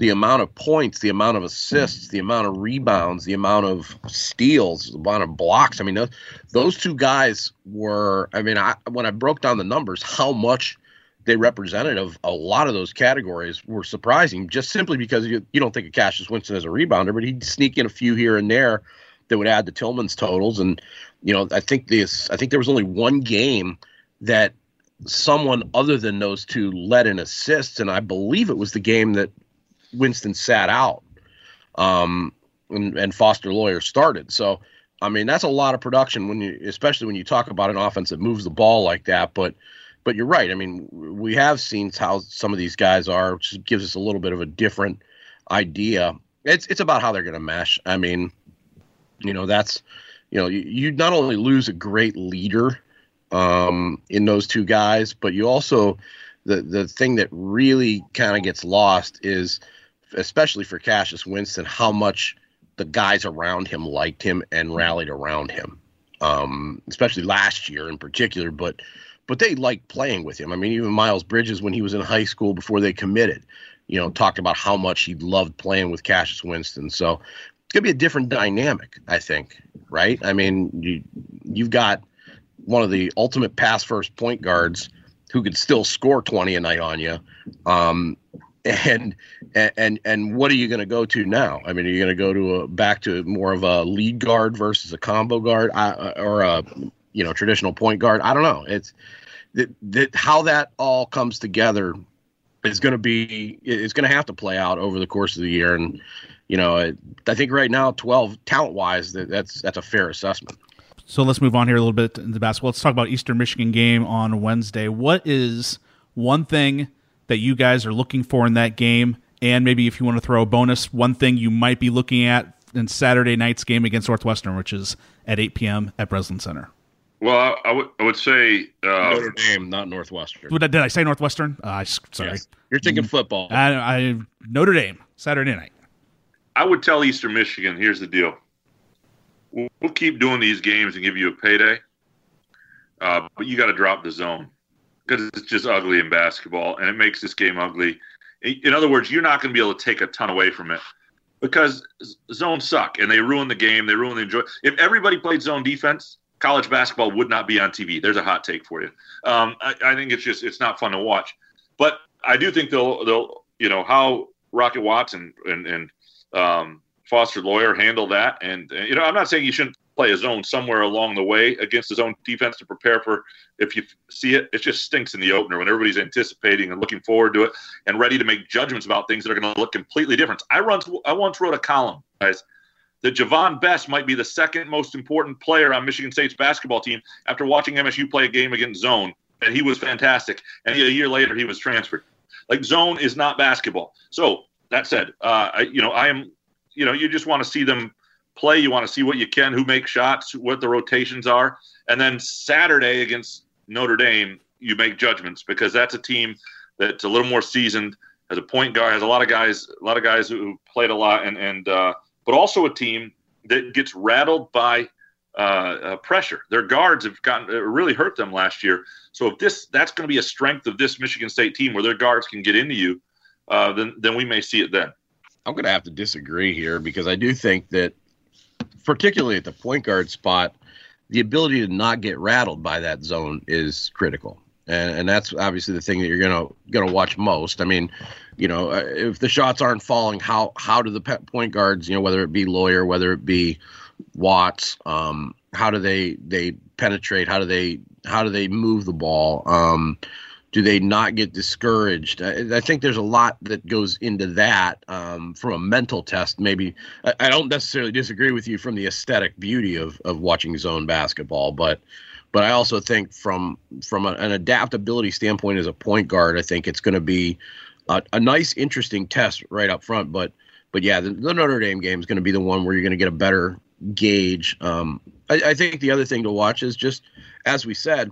the amount of points, the amount of assists, the amount of rebounds, the amount of steals, the amount of blocks. I mean, those, those two guys were. I mean, I, when I broke down the numbers, how much they represented of a lot of those categories were surprising just simply because you, you don't think of Cassius Winston as a rebounder, but he'd sneak in a few here and there that would add to Tillman's totals. And, you know, I think this, I think there was only one game that someone other than those two led in assists. And I believe it was the game that Winston sat out. Um, and, and Foster Loyer started. So, I mean, that's a lot of production when you, especially when you talk about an offense that moves the ball like that. But, but you're right. I mean, we have seen how some of these guys are, which gives us a little bit of a different idea. It's it's about how they're going to mesh. I mean, you know, that's you know, you, you not only lose a great leader um, in those two guys, but you also the the thing that really kind of gets lost is, especially for Cassius Winston, how much the guys around him liked him and rallied around him. Um, especially last year in particular, but but they liked playing with him. I mean, even Miles Bridges, when he was in high school before they committed, you know, talked about how much he loved playing with Cassius Winston. So it's gonna be a different dynamic, I think, right? I mean, you you've got one of the ultimate pass first point guards who could still score 20 a night on you. Um, and and and what are you going to go to now? I mean, are you going to go to a back to more of a lead guard versus a combo guard, uh, or a you know traditional point guard? I don't know. It's that, that how that all comes together is going to be it's going to have to play out over the course of the year and you know i think right now 12 talent wise that, that's that's a fair assessment so let's move on here a little bit into basketball let's talk about eastern michigan game on wednesday what is one thing that you guys are looking for in that game and maybe if you want to throw a bonus one thing you might be looking at in saturday night's game against northwestern which is at 8 p.m at breslin center well, I, I would I would say uh, Notre Dame, not Northwestern. Did I say Northwestern? Uh, sorry, yes. you're thinking football. I, I Notre Dame Saturday night. I would tell Eastern Michigan. Here's the deal: we'll, we'll keep doing these games and give you a payday, uh, but you got to drop the zone because it's just ugly in basketball, and it makes this game ugly. In other words, you're not going to be able to take a ton away from it because zones suck and they ruin the game. They ruin the enjoy. If everybody played zone defense, college basketball would not be on TV. There's a hot take for you. Um, I, I, think it's just it's not fun to watch, but I do think they'll they'll you know how Rocket Watson and and um, Foster Loyer handle that, and you know I'm not saying you shouldn't play a zone somewhere along the way against his own defense to prepare for if you see it. It just stinks in the opener when everybody's anticipating and looking forward to it and ready to make judgments about things that are going to look completely different. I once I once wrote a column, guys that Javon Bess might be the second most important player on Michigan State's basketball team after watching MSU play a game against zone. And he was fantastic. And a year later, he was transferred. Like zone is not basketball. So that said, uh, I, you know, I am, you know, you just want to see them play. You want to see what you can, who makes shots, what the rotations are, and then Saturday against Notre Dame, you make judgments because that's a team that's a little more seasoned. Has a point guard, has a lot of guys, a lot of guys who played a lot, and and uh, but also a team that gets rattled by uh, uh, pressure. Their guards have gotten really hurt them last year. So if this that's going to be a strength of this Michigan State team where their guards can get into you, uh, then then we may see it then. I'm going to have to disagree here because I do think that, particularly at the point guard spot, the ability to not get rattled by that zone is critical. And, and that's obviously the thing that you're gonna gonna watch most. I mean, you know, uh, if the shots aren't falling, how how do the point guards, you know, whether it be Loyer, whether it be Watts, um, how do they they penetrate? How do they how do they move the ball? Um, do they not get discouraged? I, I, think there's a lot that goes into that um, from a mental test. Maybe I, I, don't necessarily disagree with you from the aesthetic beauty of of watching zone basketball, but but I also think from from a, an adaptability standpoint as a point guard, I think it's going to be a, a, nice, interesting test right up front. But but yeah, the, the Notre Dame game is going to be the one where you're going to get a better gauge. Um, I, I think the other thing to watch is just as we said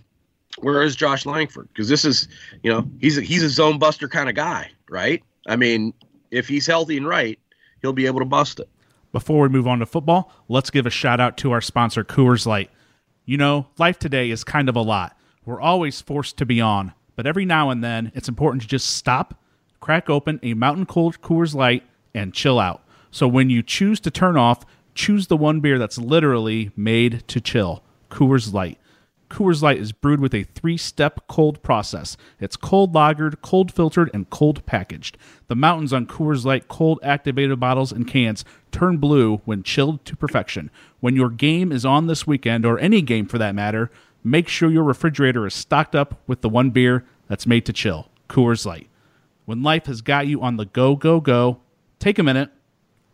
where is Josh Langford? Because this is, you know, he's a, he's a zone buster kind of guy, right? I mean, if he's healthy and right, he'll be able to bust it. Before we move on to football, let's give a shout out to our sponsor, Coors Light. You know, life today is kind of a lot. We're always forced to be on, but every now and then it's important to just stop, crack open a mountain cold Coors Light, and chill out. So when you choose to turn off, choose the one beer that's literally made to chill Coors Light. Coors Light is brewed with a three step cold process. It's cold lagered, cold filtered, and cold packaged. The mountains on Coors Light cold activated bottles and cans turn blue when chilled to perfection. When your game is on this weekend, or any game for that matter, make sure your refrigerator is stocked up with the one beer that's made to chill Coors Light. When life has got you on the go, go, go, take a minute,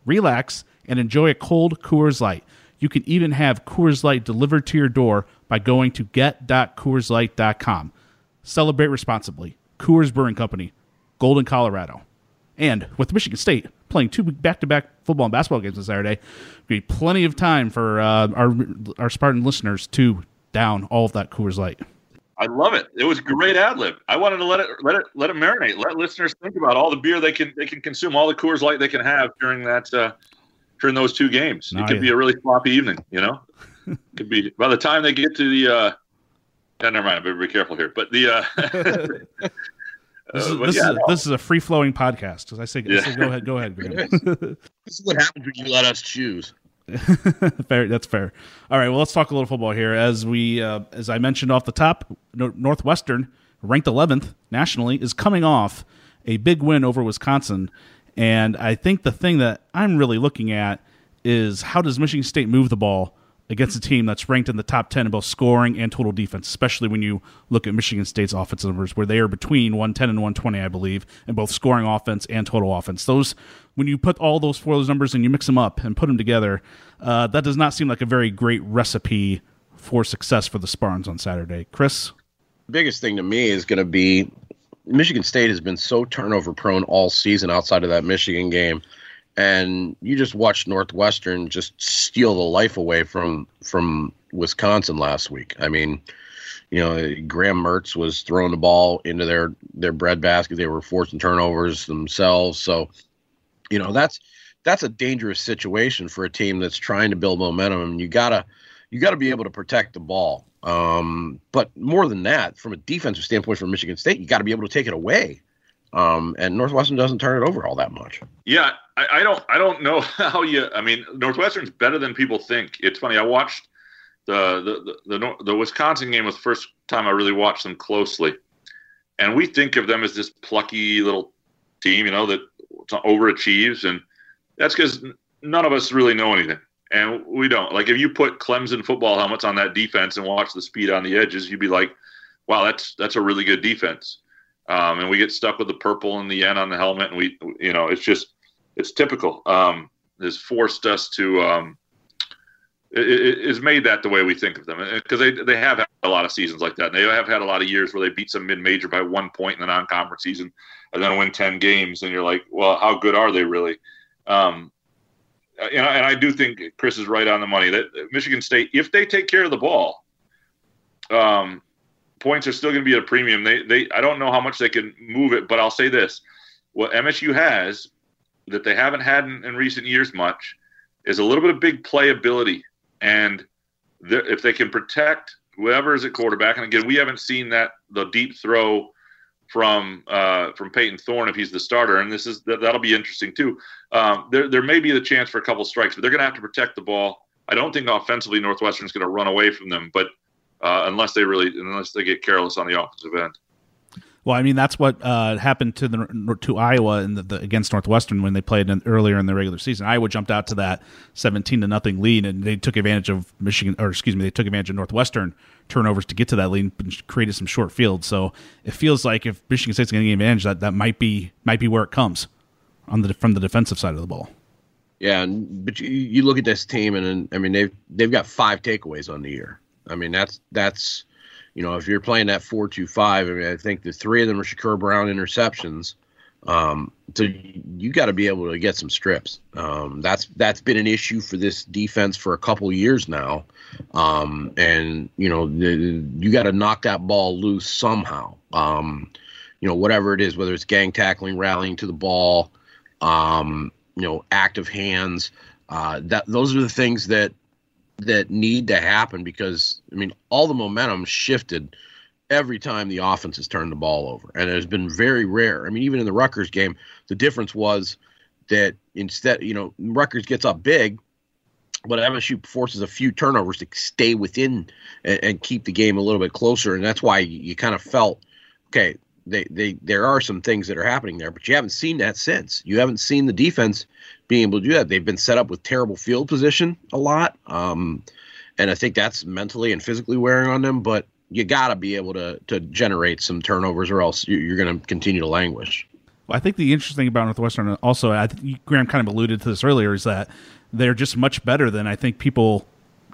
relax, and enjoy a cold Coors Light. You can even have Coors Light delivered to your door by going to get.coorslight.com. Celebrate responsibly. Coors Brewing Company, Golden, Colorado. And with Michigan State playing two back-to-back football and basketball games on Saturday, be plenty of time for uh, our our Spartan listeners to down all of that Coors Light. I love it. It was great ad lib. I wanted to let it let it let it marinate. Let listeners think about all the beer they can they can consume, all the Coors Light they can have during that uh, during those two games. it could be a really sloppy evening, you know. could be by the time they get to the. Uh, yeah, never mind. I better be careful here. But the. Uh, This, is, this, yeah, is, no. this is a free flowing podcast. As I say, yeah. say, go ahead, go ahead. this is what happens when you let us choose. fair, that's fair. All right, well, let's talk a little football here. As we, uh, as I mentioned off the top, Northwestern, ranked 11th nationally, is coming off a big win over Wisconsin, and I think the thing that I'm really looking at is how does Michigan State move the ball against a team that's ranked in the top 10 in both scoring and total defense, especially when you look at Michigan State's offensive numbers, where they are between 110 and 120, I believe, in both scoring offense and total offense. Those, when you put all those four those numbers and you mix them up and put them together, uh, that does not seem like a very great recipe for success for the Spartans on Saturday. Chris? Biggest thing to me is going to be Michigan State has been so turnover prone all season outside of that Michigan game and you just watched Northwestern just steal the life away from from Wisconsin last week. I mean, you know, Graham Mertz was throwing the ball into their their breadbasket. They were forcing turnovers themselves. So, you know, that's that's a dangerous situation for a team that's trying to build momentum. You gotta you gotta be able to protect the ball. Um, but more than that, from a defensive standpoint for Michigan State, you got to be able to take it away. Um, and Northwestern doesn't turn it over all that much. Yeah, I, I, don't. I don't know how you. I mean, Northwestern's better than people think. It's funny. I watched the the the, the, the Wisconsin game was the first time I really watched them closely, and we think of them as this plucky little team, you know, that overachieves, and that's because none of us really know anything, and we don't. Like if you put Clemson football helmets on that defense and watch the speed on the edges, you'd be like, "Wow, that's that's a really good defense." um, and we get stuck with the purple and the N on the helmet, and we, you know, it's just it's typical. Um, has forced us to um, is made that the way we think of them because they they have had a lot of seasons like that. And they have had a lot of years where they beat some mid major by one point in the non conference season and then win ten games, and you're like, well, how good are they really? Um, and, I, and I do think Chris is right on the money that Michigan State, if they take care of the ball, um, points are still going to be at a premium. They they I don't know how much they can move it, but I'll say this: what MSU has that they haven't had in, in recent years much is a little bit of big playability and if they can protect whoever is at quarterback, and again, we haven't seen that the deep throw from uh, from Payton Thorne if he's the starter, and this is that, will be interesting too. Um, there there may be the chance for a couple strikes, but they're going to have to protect the ball. I don't think offensively Northwestern's going to run away from them, but uh, unless they really unless they get careless on the offensive end. Well, I mean that's what uh, happened to the to Iowa in the, the, against Northwestern when they played in, earlier in the regular season. Iowa jumped out to that seventeen to nothing lead, and they took advantage of Michigan, or excuse me, they took advantage of Northwestern turnovers to get to that lead and created some short fields. So it feels like if Michigan State's going to get advantage, that that might be might be where it comes on the from the defensive side of the ball. Yeah, but you, you look at this team, and, and I mean they've they've got five takeaways on the year. I mean that's that's you know, if you're playing that four-two-five, I mean, I think the three of them are Shakur Brown interceptions. Um, so you got to be able to get some strips. Um, that's that's been an issue for this defense for a couple years now, um, and you know the, you got to knock that ball loose somehow. Um, you know whatever it is, whether it's gang tackling, rallying to the ball, um, you know active hands. Uh, that those are the things that that need to happen because I mean all the momentum shifted every time the offense has turned the ball over, and it has been very rare. I mean, even in the Rutgers game, the difference was that instead, you know, Rutgers gets up big, but MSU forces a few turnovers to stay within and, and keep the game a little bit closer, and that's why you, you kind of felt okay they, they there are some things that are happening there, but you haven't seen that since. You haven't seen the defense being able to do that. They've been set up with terrible field position a lot, um, and I think that's mentally and physically wearing on them. But you got to be able to to generate some turnovers, or else you're going to continue to languish. Well, I think the interesting thing about Northwestern, also, I think Graham kind of alluded to this earlier, is that they're just much better than I think people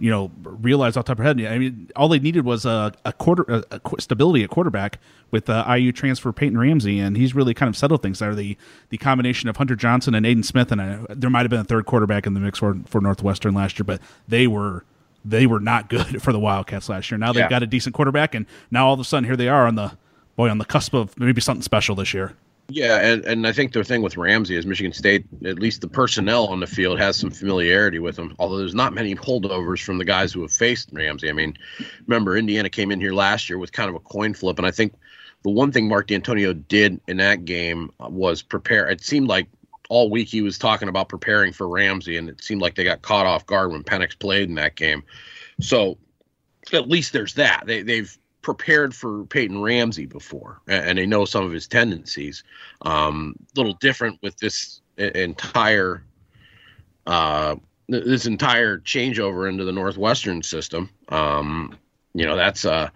you know realize off the top of their head. I mean, all they needed was a, a quarter a, a stability at quarterback with uh, IU transfer Peyton Ramsey, and he's really kind of settled things there. The the combination of Hunter Johnson and Aidan Smith, and I, there might have been a third quarterback in the mix for for Northwestern last year, but they were they were not good for the Wildcats last year. Now they've yeah. got a decent quarterback, and now all of a sudden here they are on the boy on the cusp of maybe something special this year. Yeah, and, and I think the thing with Ramsey is Michigan State, at least the personnel on the field, has some familiarity with him. Although there's not many holdovers from the guys who have faced Ramsey. I mean, remember Indiana came in here last year with kind of a coin flip, and I think the one thing Mark Dantonio did in that game was prepare. It seemed like all week he was talking about preparing for Ramsey, and it seemed like they got caught off guard when Penix played in that game. So at least there's that. They, they've prepared for Peyton Ramsey before, and they know some of his tendencies. A um, little different with this entire uh, this entire changeover into the Northwestern system. Um, you know, that's uh,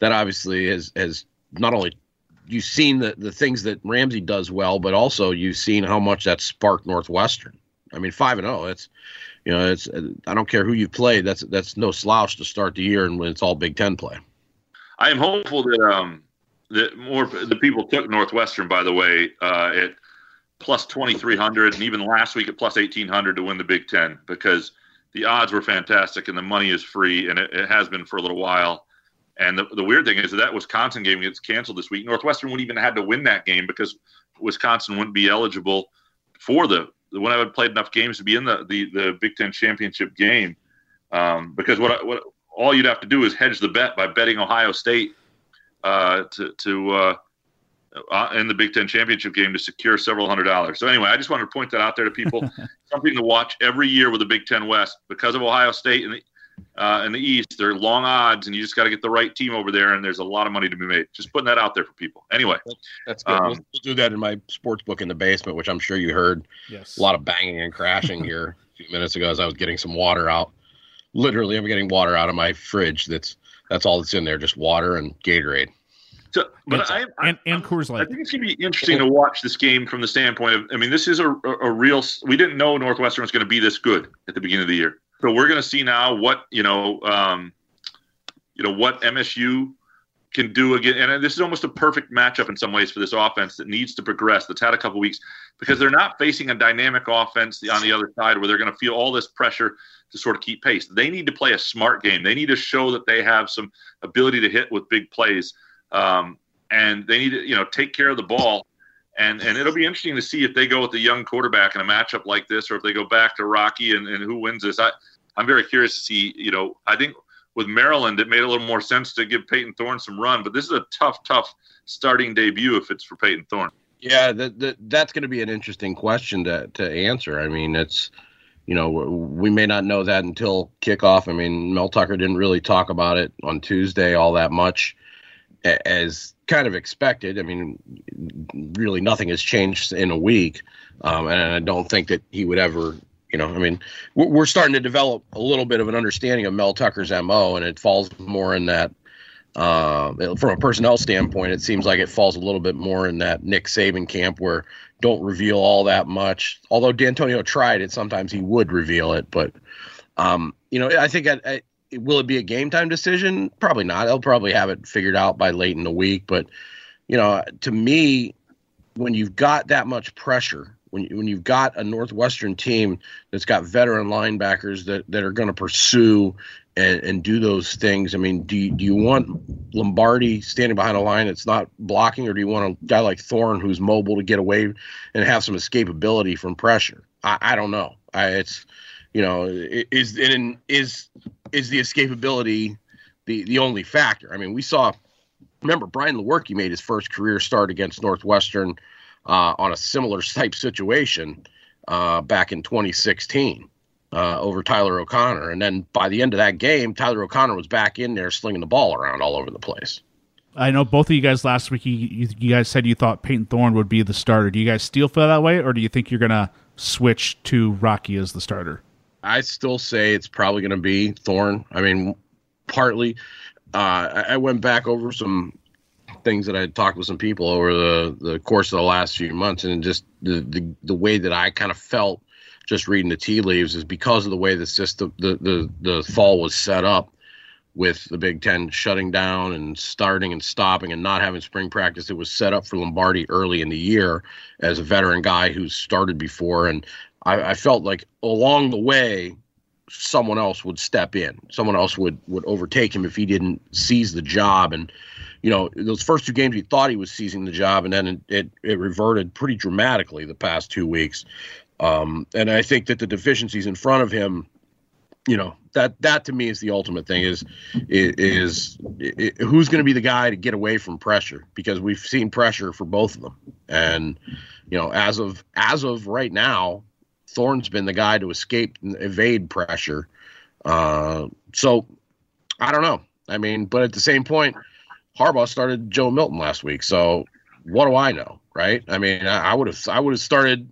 that obviously has has not only you've seen the the things that Ramsey does well, but also you've seen how much that sparked Northwestern. I mean, five and zero. Oh, it's you know, it's I don't care who you've played. That's that's no slouch to start the year, and when it's all Big Ten play. I am hopeful that um, that more the people took Northwestern, by the way, uh, at plus twenty three hundred, and even last week at plus eighteen hundred to win the Big Ten because the odds were fantastic and the money is free, and it, it has been for a little while. And the, the weird thing is that, that Wisconsin game gets canceled this week. Northwestern wouldn't even have to win that game because Wisconsin wouldn't be eligible for the when I had played enough games to be in the the, the Big Ten championship game. Um, because what I, what all you'd have to do is hedge the bet by betting Ohio State uh, to to uh, uh, in the Big Ten championship game to secure several hundred dollars. So anyway, I just wanted to point that out there to people. Something to watch every year with the Big Ten West because of Ohio State and the uh, in the East. They're long odds, and you just got to get the right team over there. And there's a lot of money to be made. Just putting that out there for people. Anyway, that's, good. Um, we'll, we'll, do that in my sports book in the basement, which I'm sure you heard. Yes. A lot of banging and crashing here a few minutes ago as I was getting some water out literally I'm getting water out of my fridge. That's that's all that's in there, just water and Gatorade. So, but I, I, and, and Coors I think it's going to be interesting to watch this game from the standpoint of. I mean, this is a, a, a real. We didn't know Northwestern was going to be this good at the beginning of the year, so we're going to see now what you know. Um, you know what MSU can do again, and this is almost a perfect matchup in some ways for this offense that needs to progress. That's had a couple weeks because they're not facing a dynamic offense on the other side where they're going to feel all this pressure to sort of keep pace. They need to play a smart game. They need to show that they have some ability to hit with big plays, um, and they need to you know take care of the ball. And and it'll be interesting to see if they go with the young quarterback in a matchup like this, or if they go back to Rocky and, and who wins this. I I'm very curious to see. You know, I think with Maryland, it made a little more sense to give Payton Thorne some run, but this is a tough, tough starting debut if it's for Payton Thorne. Yeah, that, that that's going to be an interesting question to to answer. I mean, it's you know we may not know that until kickoff. I mean, Mel Tucker didn't really talk about it on Tuesday all that much, as kind of expected. I mean, really nothing has changed in a week, um, and I don't think that he would ever. You know, I mean, we're starting to develop a little bit of an understanding of Mel Tucker's mo, and it falls more in that uh, from a personnel standpoint, it seems like it falls a little bit more in that Nick Saban camp where don't reveal all that much. Although Dantonio tried it, sometimes he would reveal it. But um, you know, I think I, I, will it be a game time decision? Probably not. They'll probably have it figured out by late in the week. But you know, to me, when you've got that much pressure, when when you've got a Northwestern team that's got veteran linebackers that that are going to pursue and, and do those things. I mean, do you, do you want Lombardi standing behind a line that's not blocking, or do you want a guy like Thorne who's mobile to get away and have some escapability from pressure? I, I don't know. I, it's you know is and is is the escapability the the only factor? I mean, we saw. Remember, Brian Lewerke made his first career start against Northwestern uh, on a similar type situation uh, back in 2016 uh, over Tyler O'Connor. And then by the end of that game, Tyler O'Connor was back in there slinging the ball around all over the place. I know both of you guys last week. You, you, you guys said you thought Payton Thorne would be the starter. Do you guys still feel that way, or do you think you're going to switch to Rocky as the starter? I still say it's probably going to be Thorne. I mean, partly, uh, I went back over some things that I had talked with some people over the, the course of the last few months, and just the, the, the way that I kind of felt just reading the tea leaves is because of the way the system the, the the fall was set up with the Big Ten shutting down and starting and stopping and not having spring practice. It was set up for Lombardi early in the year as a veteran guy who's started before. And I, I, felt like along the way, someone else would step in. Someone else would would overtake him if he didn't seize the job. And you know, those first two games he thought he was seizing the job, and then it it, reverted pretty dramatically the past two weeks. Um, and I think that the deficiencies in front of him, you know, that that to me is the ultimate thing is is, is, who's going to be the guy to get away from pressure because we've seen pressure for both of them, and you know, as of as of right now, Thorne's been the guy to escape and evade pressure. Uh, so I don't know. I mean, but at the same point, Harbaugh started Joe Milton last week, so what do I know, right? I mean, I would have I would have started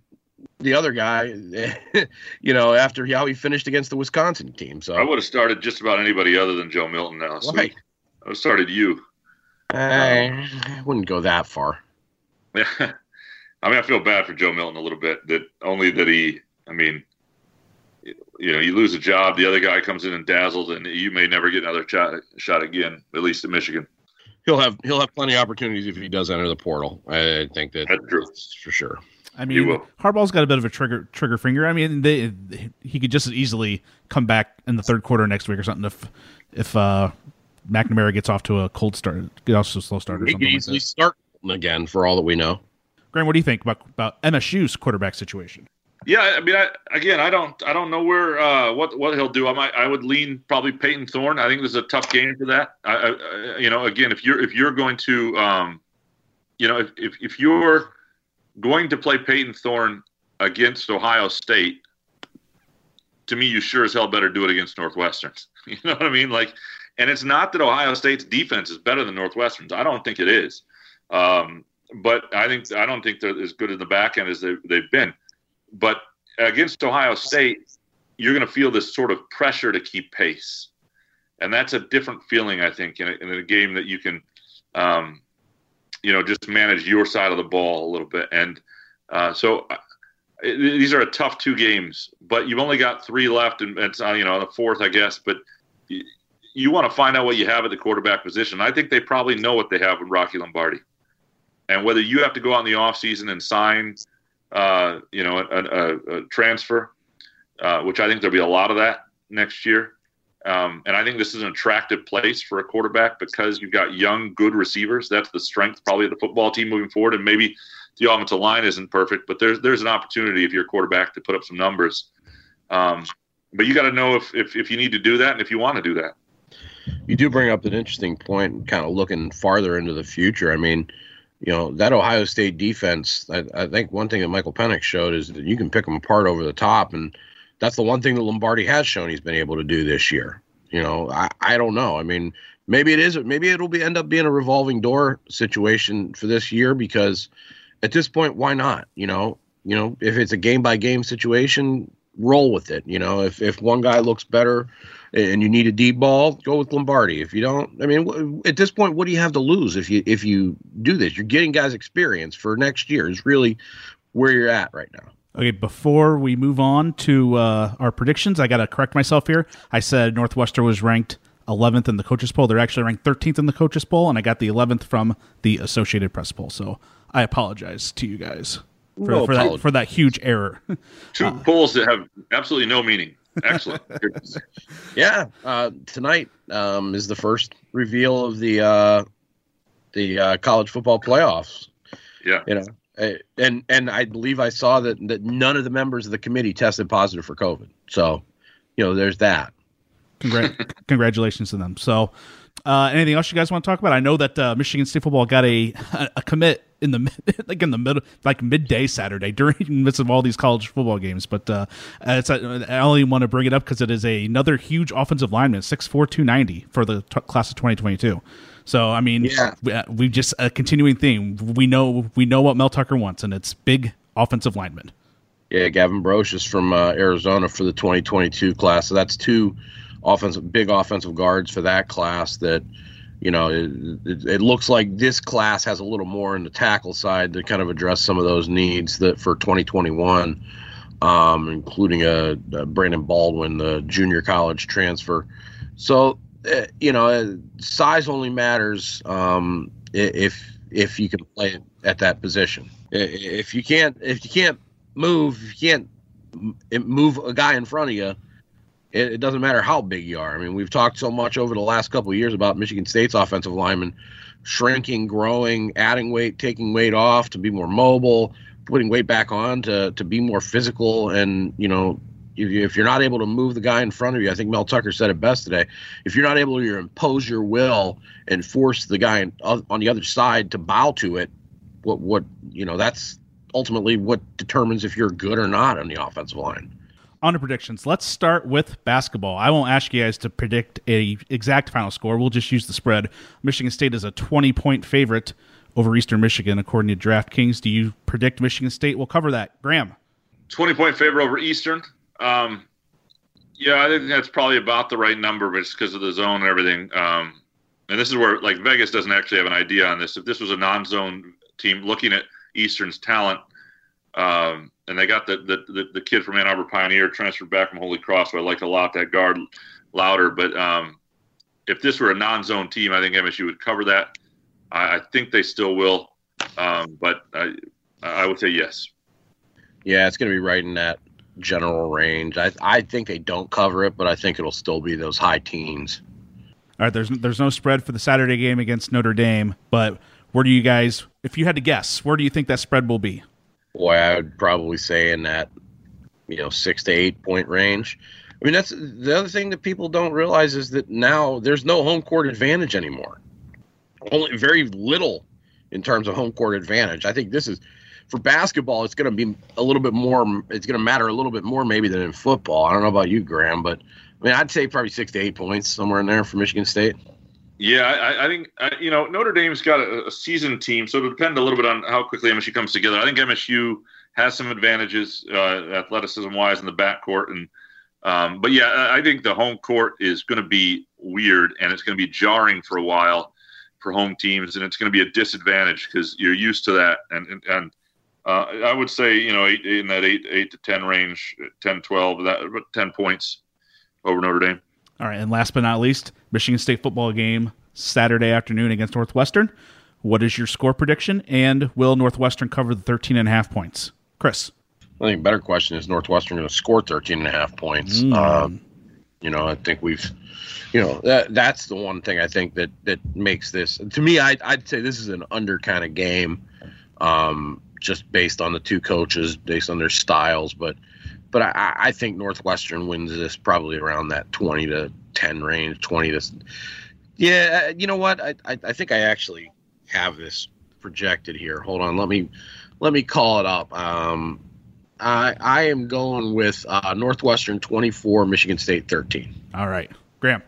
the other guy, you know, after how he finished against the Wisconsin team. So I would have started just about anybody other than Joe Milton now. So right. I would have started you. Eh, I wouldn't go that far. Yeah. I mean, I feel bad for Joe Milton a little bit that only that he, I mean, you know, you lose a job, the other guy comes in and dazzles, and you may never get another shot shot again, at least in Michigan. He'll have he'll have plenty of opportunities if he does enter the portal. I think that that's true for sure. I mean, Harbaugh's got a bit of a trigger trigger finger. I mean, they, he could just as easily come back in the third quarter next week or something if if uh, McNamara gets off to a cold start, get off to a slow start or he something. He could easily like start again for all that we know. Graham, what do you think about about MSU's quarterback situation? Yeah, I mean, I, again, I don't, I don't know where uh, what what he'll do. I might, I would lean probably Payton Thorne. I think this is a tough game for that. I, I, you know, again, if you're if you're going to, um, you know, if if, if you're going to play Payton Thorne against Ohio State, to me, you sure as hell better do it against Northwestern. You know what I mean? Like, and it's not that Ohio State's defense is better than Northwestern's. I don't think it is. Um, but I think I don't think they're as good in the back end as they, they've been. But against Ohio State, you're going to feel this sort of pressure to keep pace, and that's a different feeling, I think, in a, in a game that you can, um, you know, just manage your side of the ball a little bit. And uh, so uh, these are a tough two games, but you've only got three left, and it's uh, you know the fourth, I guess. But you, you want to find out what you have at the quarterback position. I think they probably know what they have with Rocky Lombardi, and whether you have to go out in the offseason and sign, uh, you know, a, a, a transfer, uh, which I think there'll be a lot of that next year. Um, and I think this is an attractive place for a quarterback because you've got young, good receivers. That's the strength probably of the football team moving forward. And maybe the offensive line isn't perfect, but there's there's an opportunity if you're a quarterback to put up some numbers. Um, but you got to know if, if if you need to do that and if you want to do that. You do bring up an interesting point, kind of looking farther into the future. I mean, you know that Ohio State defense. I, I think one thing that Michael Penix showed is that you can pick them apart over the top and that's the one thing that Lombardi has shown he's been able to do this year. You know, I, I don't know. I mean, maybe it is. Maybe it'll be end up being a revolving door situation for this year because at this point, why not? You know, you know, if it's a game by game situation, roll with it. You know, if if one guy looks better and you need a deep ball, go with Lombardi. If you don't, I mean, at this point, what do you have to lose if you if you do this? You're getting guys experience for next year. Is really where you're at right now. Okay, before we move on to uh, our predictions, I got to correct myself here. I said Northwestern was ranked 11th in the coaches poll. They're actually ranked 13th in the coaches poll, and I got the 11th from the Associated Press poll. So I apologize to you guys for, no for that for that huge error. Two uh, polls that have absolutely no meaning. Excellent. yeah, uh, tonight um, is the first reveal of the uh, the uh, college football playoffs. Yeah, you know, uh, and and I believe I saw that that none of the members of the committee tested positive for COVID. So, you know, there's that. Congra- congratulations to them. So, uh, anything else you guys want to talk about? I know that uh, Michigan State football got a a commit in the like in the middle like midday Saturday during the midst of all these college football games. But uh, it's a, I only want to bring it up because it is a, another huge offensive lineman, six four two ninety for the t- class of twenty twenty two. So I mean, yeah. we, uh, we just a continuing theme. We know we know what Mel Tucker wants, and it's big offensive linemen. Yeah, Gavin Broscious from uh, Arizona for the 2022 class. So that's two offensive, big offensive guards for that class. That you know, it, it, it, looks like this class has a little more in the tackle side to kind of address some of those needs that for 2021, um, including a, a Brandon Baldwin, the junior college transfer. So uh, you know, uh, size only matters um, if if you can play at that position. If you can't, if you can't move, if you can't move a guy in front of you, it, it, doesn't matter how big you are. I mean, we've talked so much over the last couple years about Michigan State's offensive linemen shrinking, growing, adding weight, taking weight off to be more mobile, putting weight back on to to be more physical, and you know if you're not able to move the guy in front of you, I think Mel Tucker said it best today. If you're not able to impose your will and force the guy uh, on the other side to bow to it, what what you know that's ultimately what determines if you're good or not on the offensive line. On to predictions. Let's start with basketball. I won't ask you guys to predict a exact final score. We'll just use the spread. Michigan State is a 20 point favorite over Eastern Michigan, according to DraftKings. Do you predict Michigan State will cover that? Graham. 20 point favorite over Eastern. Um, yeah, I think that's probably about the right number, but it's because of the zone and everything. Um, and this is where like Vegas doesn't actually have an idea on this. If this was a non-zone team looking at Eastern's talent, um, and they got the, the, the the kid from Ann Arbor Pioneer transferred back from Holy Cross, so I like a lot that guard louder. But um, if this were a non-zone team, I think MSU would cover that. I, I think they still will, um, but I I would say yes. Yeah, it's going to be right in that general range. I I think they don't cover it, but I think it'll still be those high teens. All right, there's there's no spread for the Saturday game against Notre Dame, but where do you guys, if you had to guess, where do you think that spread will be? Boy, I would probably say in that you know six to eight point range. I mean, that's the other thing that people don't realize is that now there's no home court advantage anymore. Only very little in terms of home court advantage. I think this is for basketball, it's going to be a little bit more. It's going to matter a little bit more maybe than in football. I don't know about you, Graham, but I mean, I'd say probably six to eight points somewhere in there for Michigan State. Yeah, I, I think uh, you know Notre Dame's got a, a seasoned team, so it'll depend a little bit on how quickly MSU comes together. I think MSU has some advantages uh, athleticism wise in the backcourt, and um, but yeah, I think the home court is going to be weird and it's going to be jarring for a while for home teams, and it's going to be a disadvantage because you're used to that. And and, and uh, I would say you know eight, in that eight eight to ten range, 10, 12, that ten points over Notre Dame. All right, and last but not least, Michigan State football game Saturday afternoon against Northwestern. What is your score prediction? And will Northwestern cover the 13 and a half points? Chris. I think better question is Northwestern going to score 13 and a half points. Mm. Um, you know, I think we've, you know, that that's the one thing I think that that makes this to me. I, I'd say this is an under kind of game, um, just based on the two coaches, based on their styles. But but I, I think Northwestern wins this probably around that 20 to 10 range, 20 to. Yeah, you know what? I, I, I think I actually have this projected here. Hold on, let me let me call it up. Um, I I am going with uh, Northwestern 24, Michigan State 13. All right, Graham.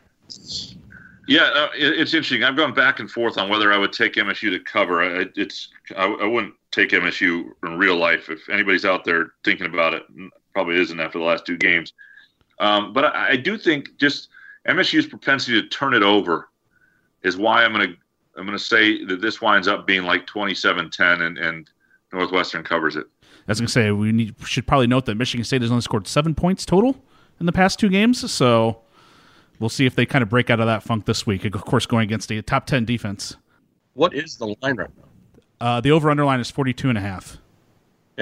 Yeah, uh, it, it's interesting. I've gone back and forth on whether I would take MSU to cover. I, it's I, I, wouldn't take MSU in real life. If anybody's out there thinking about it, probably isn't after the last two games. Um, but I, I do think just MSU's propensity to turn it over is why I'm going to I'm going to say that this winds up being like 27-10 and, and Northwestern covers it. I was going to say we need, should probably note that Michigan State has only scored seven points total in the past two games, so we'll see if they kind of break out of that funk this week. Of course, going against a top 10 defense. What is the line right now? Uh, the over underline is 42 and a half.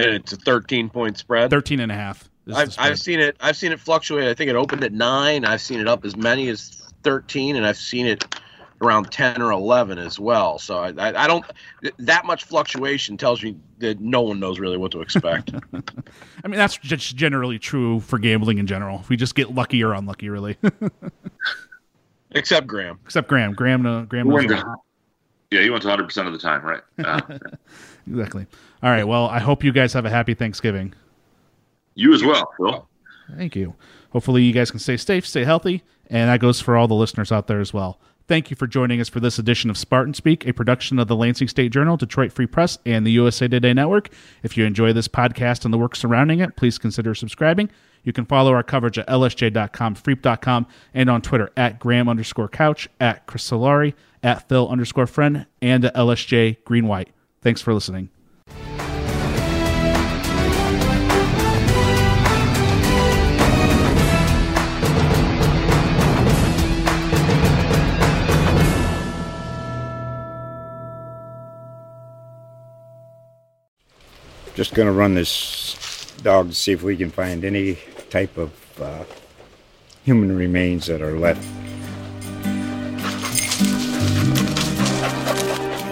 And it's a 13 point spread. 13 and a half. I've, I've seen it. I've seen it fluctuate. I think it opened at nine. I've seen it up as many as 13, and I've seen it around 10 or 11 as well. So I, I, I, don't, that much fluctuation tells me that no one knows really what to expect. I mean, that's just generally true for gambling in general. We just get lucky or unlucky, really. Except Graham. Except Graham. Graham, uh, Graham knows Yeah, he wins 100% of the time, right? Uh, exactly. All right. Well, I hope you guys have a happy Thanksgiving. You as well, Phil. Thank you. Hopefully, you guys can stay safe, stay healthy, and that goes for all the listeners out there as well. Thank you for joining us for this edition of Spartan Speak, a production of the Lansing State Journal, Detroit Free Press, and the USA Today Network. If you enjoy this podcast and the work surrounding it, please consider subscribing. You can follow our coverage at lsj.com, freep.com, and on Twitter at Graham underscore couch, at Chris Solari, at Phil underscore friend, and at LSJ Green White. Thanks for listening. Just going to run this dog to see if we can find any type of uh, human remains that are left.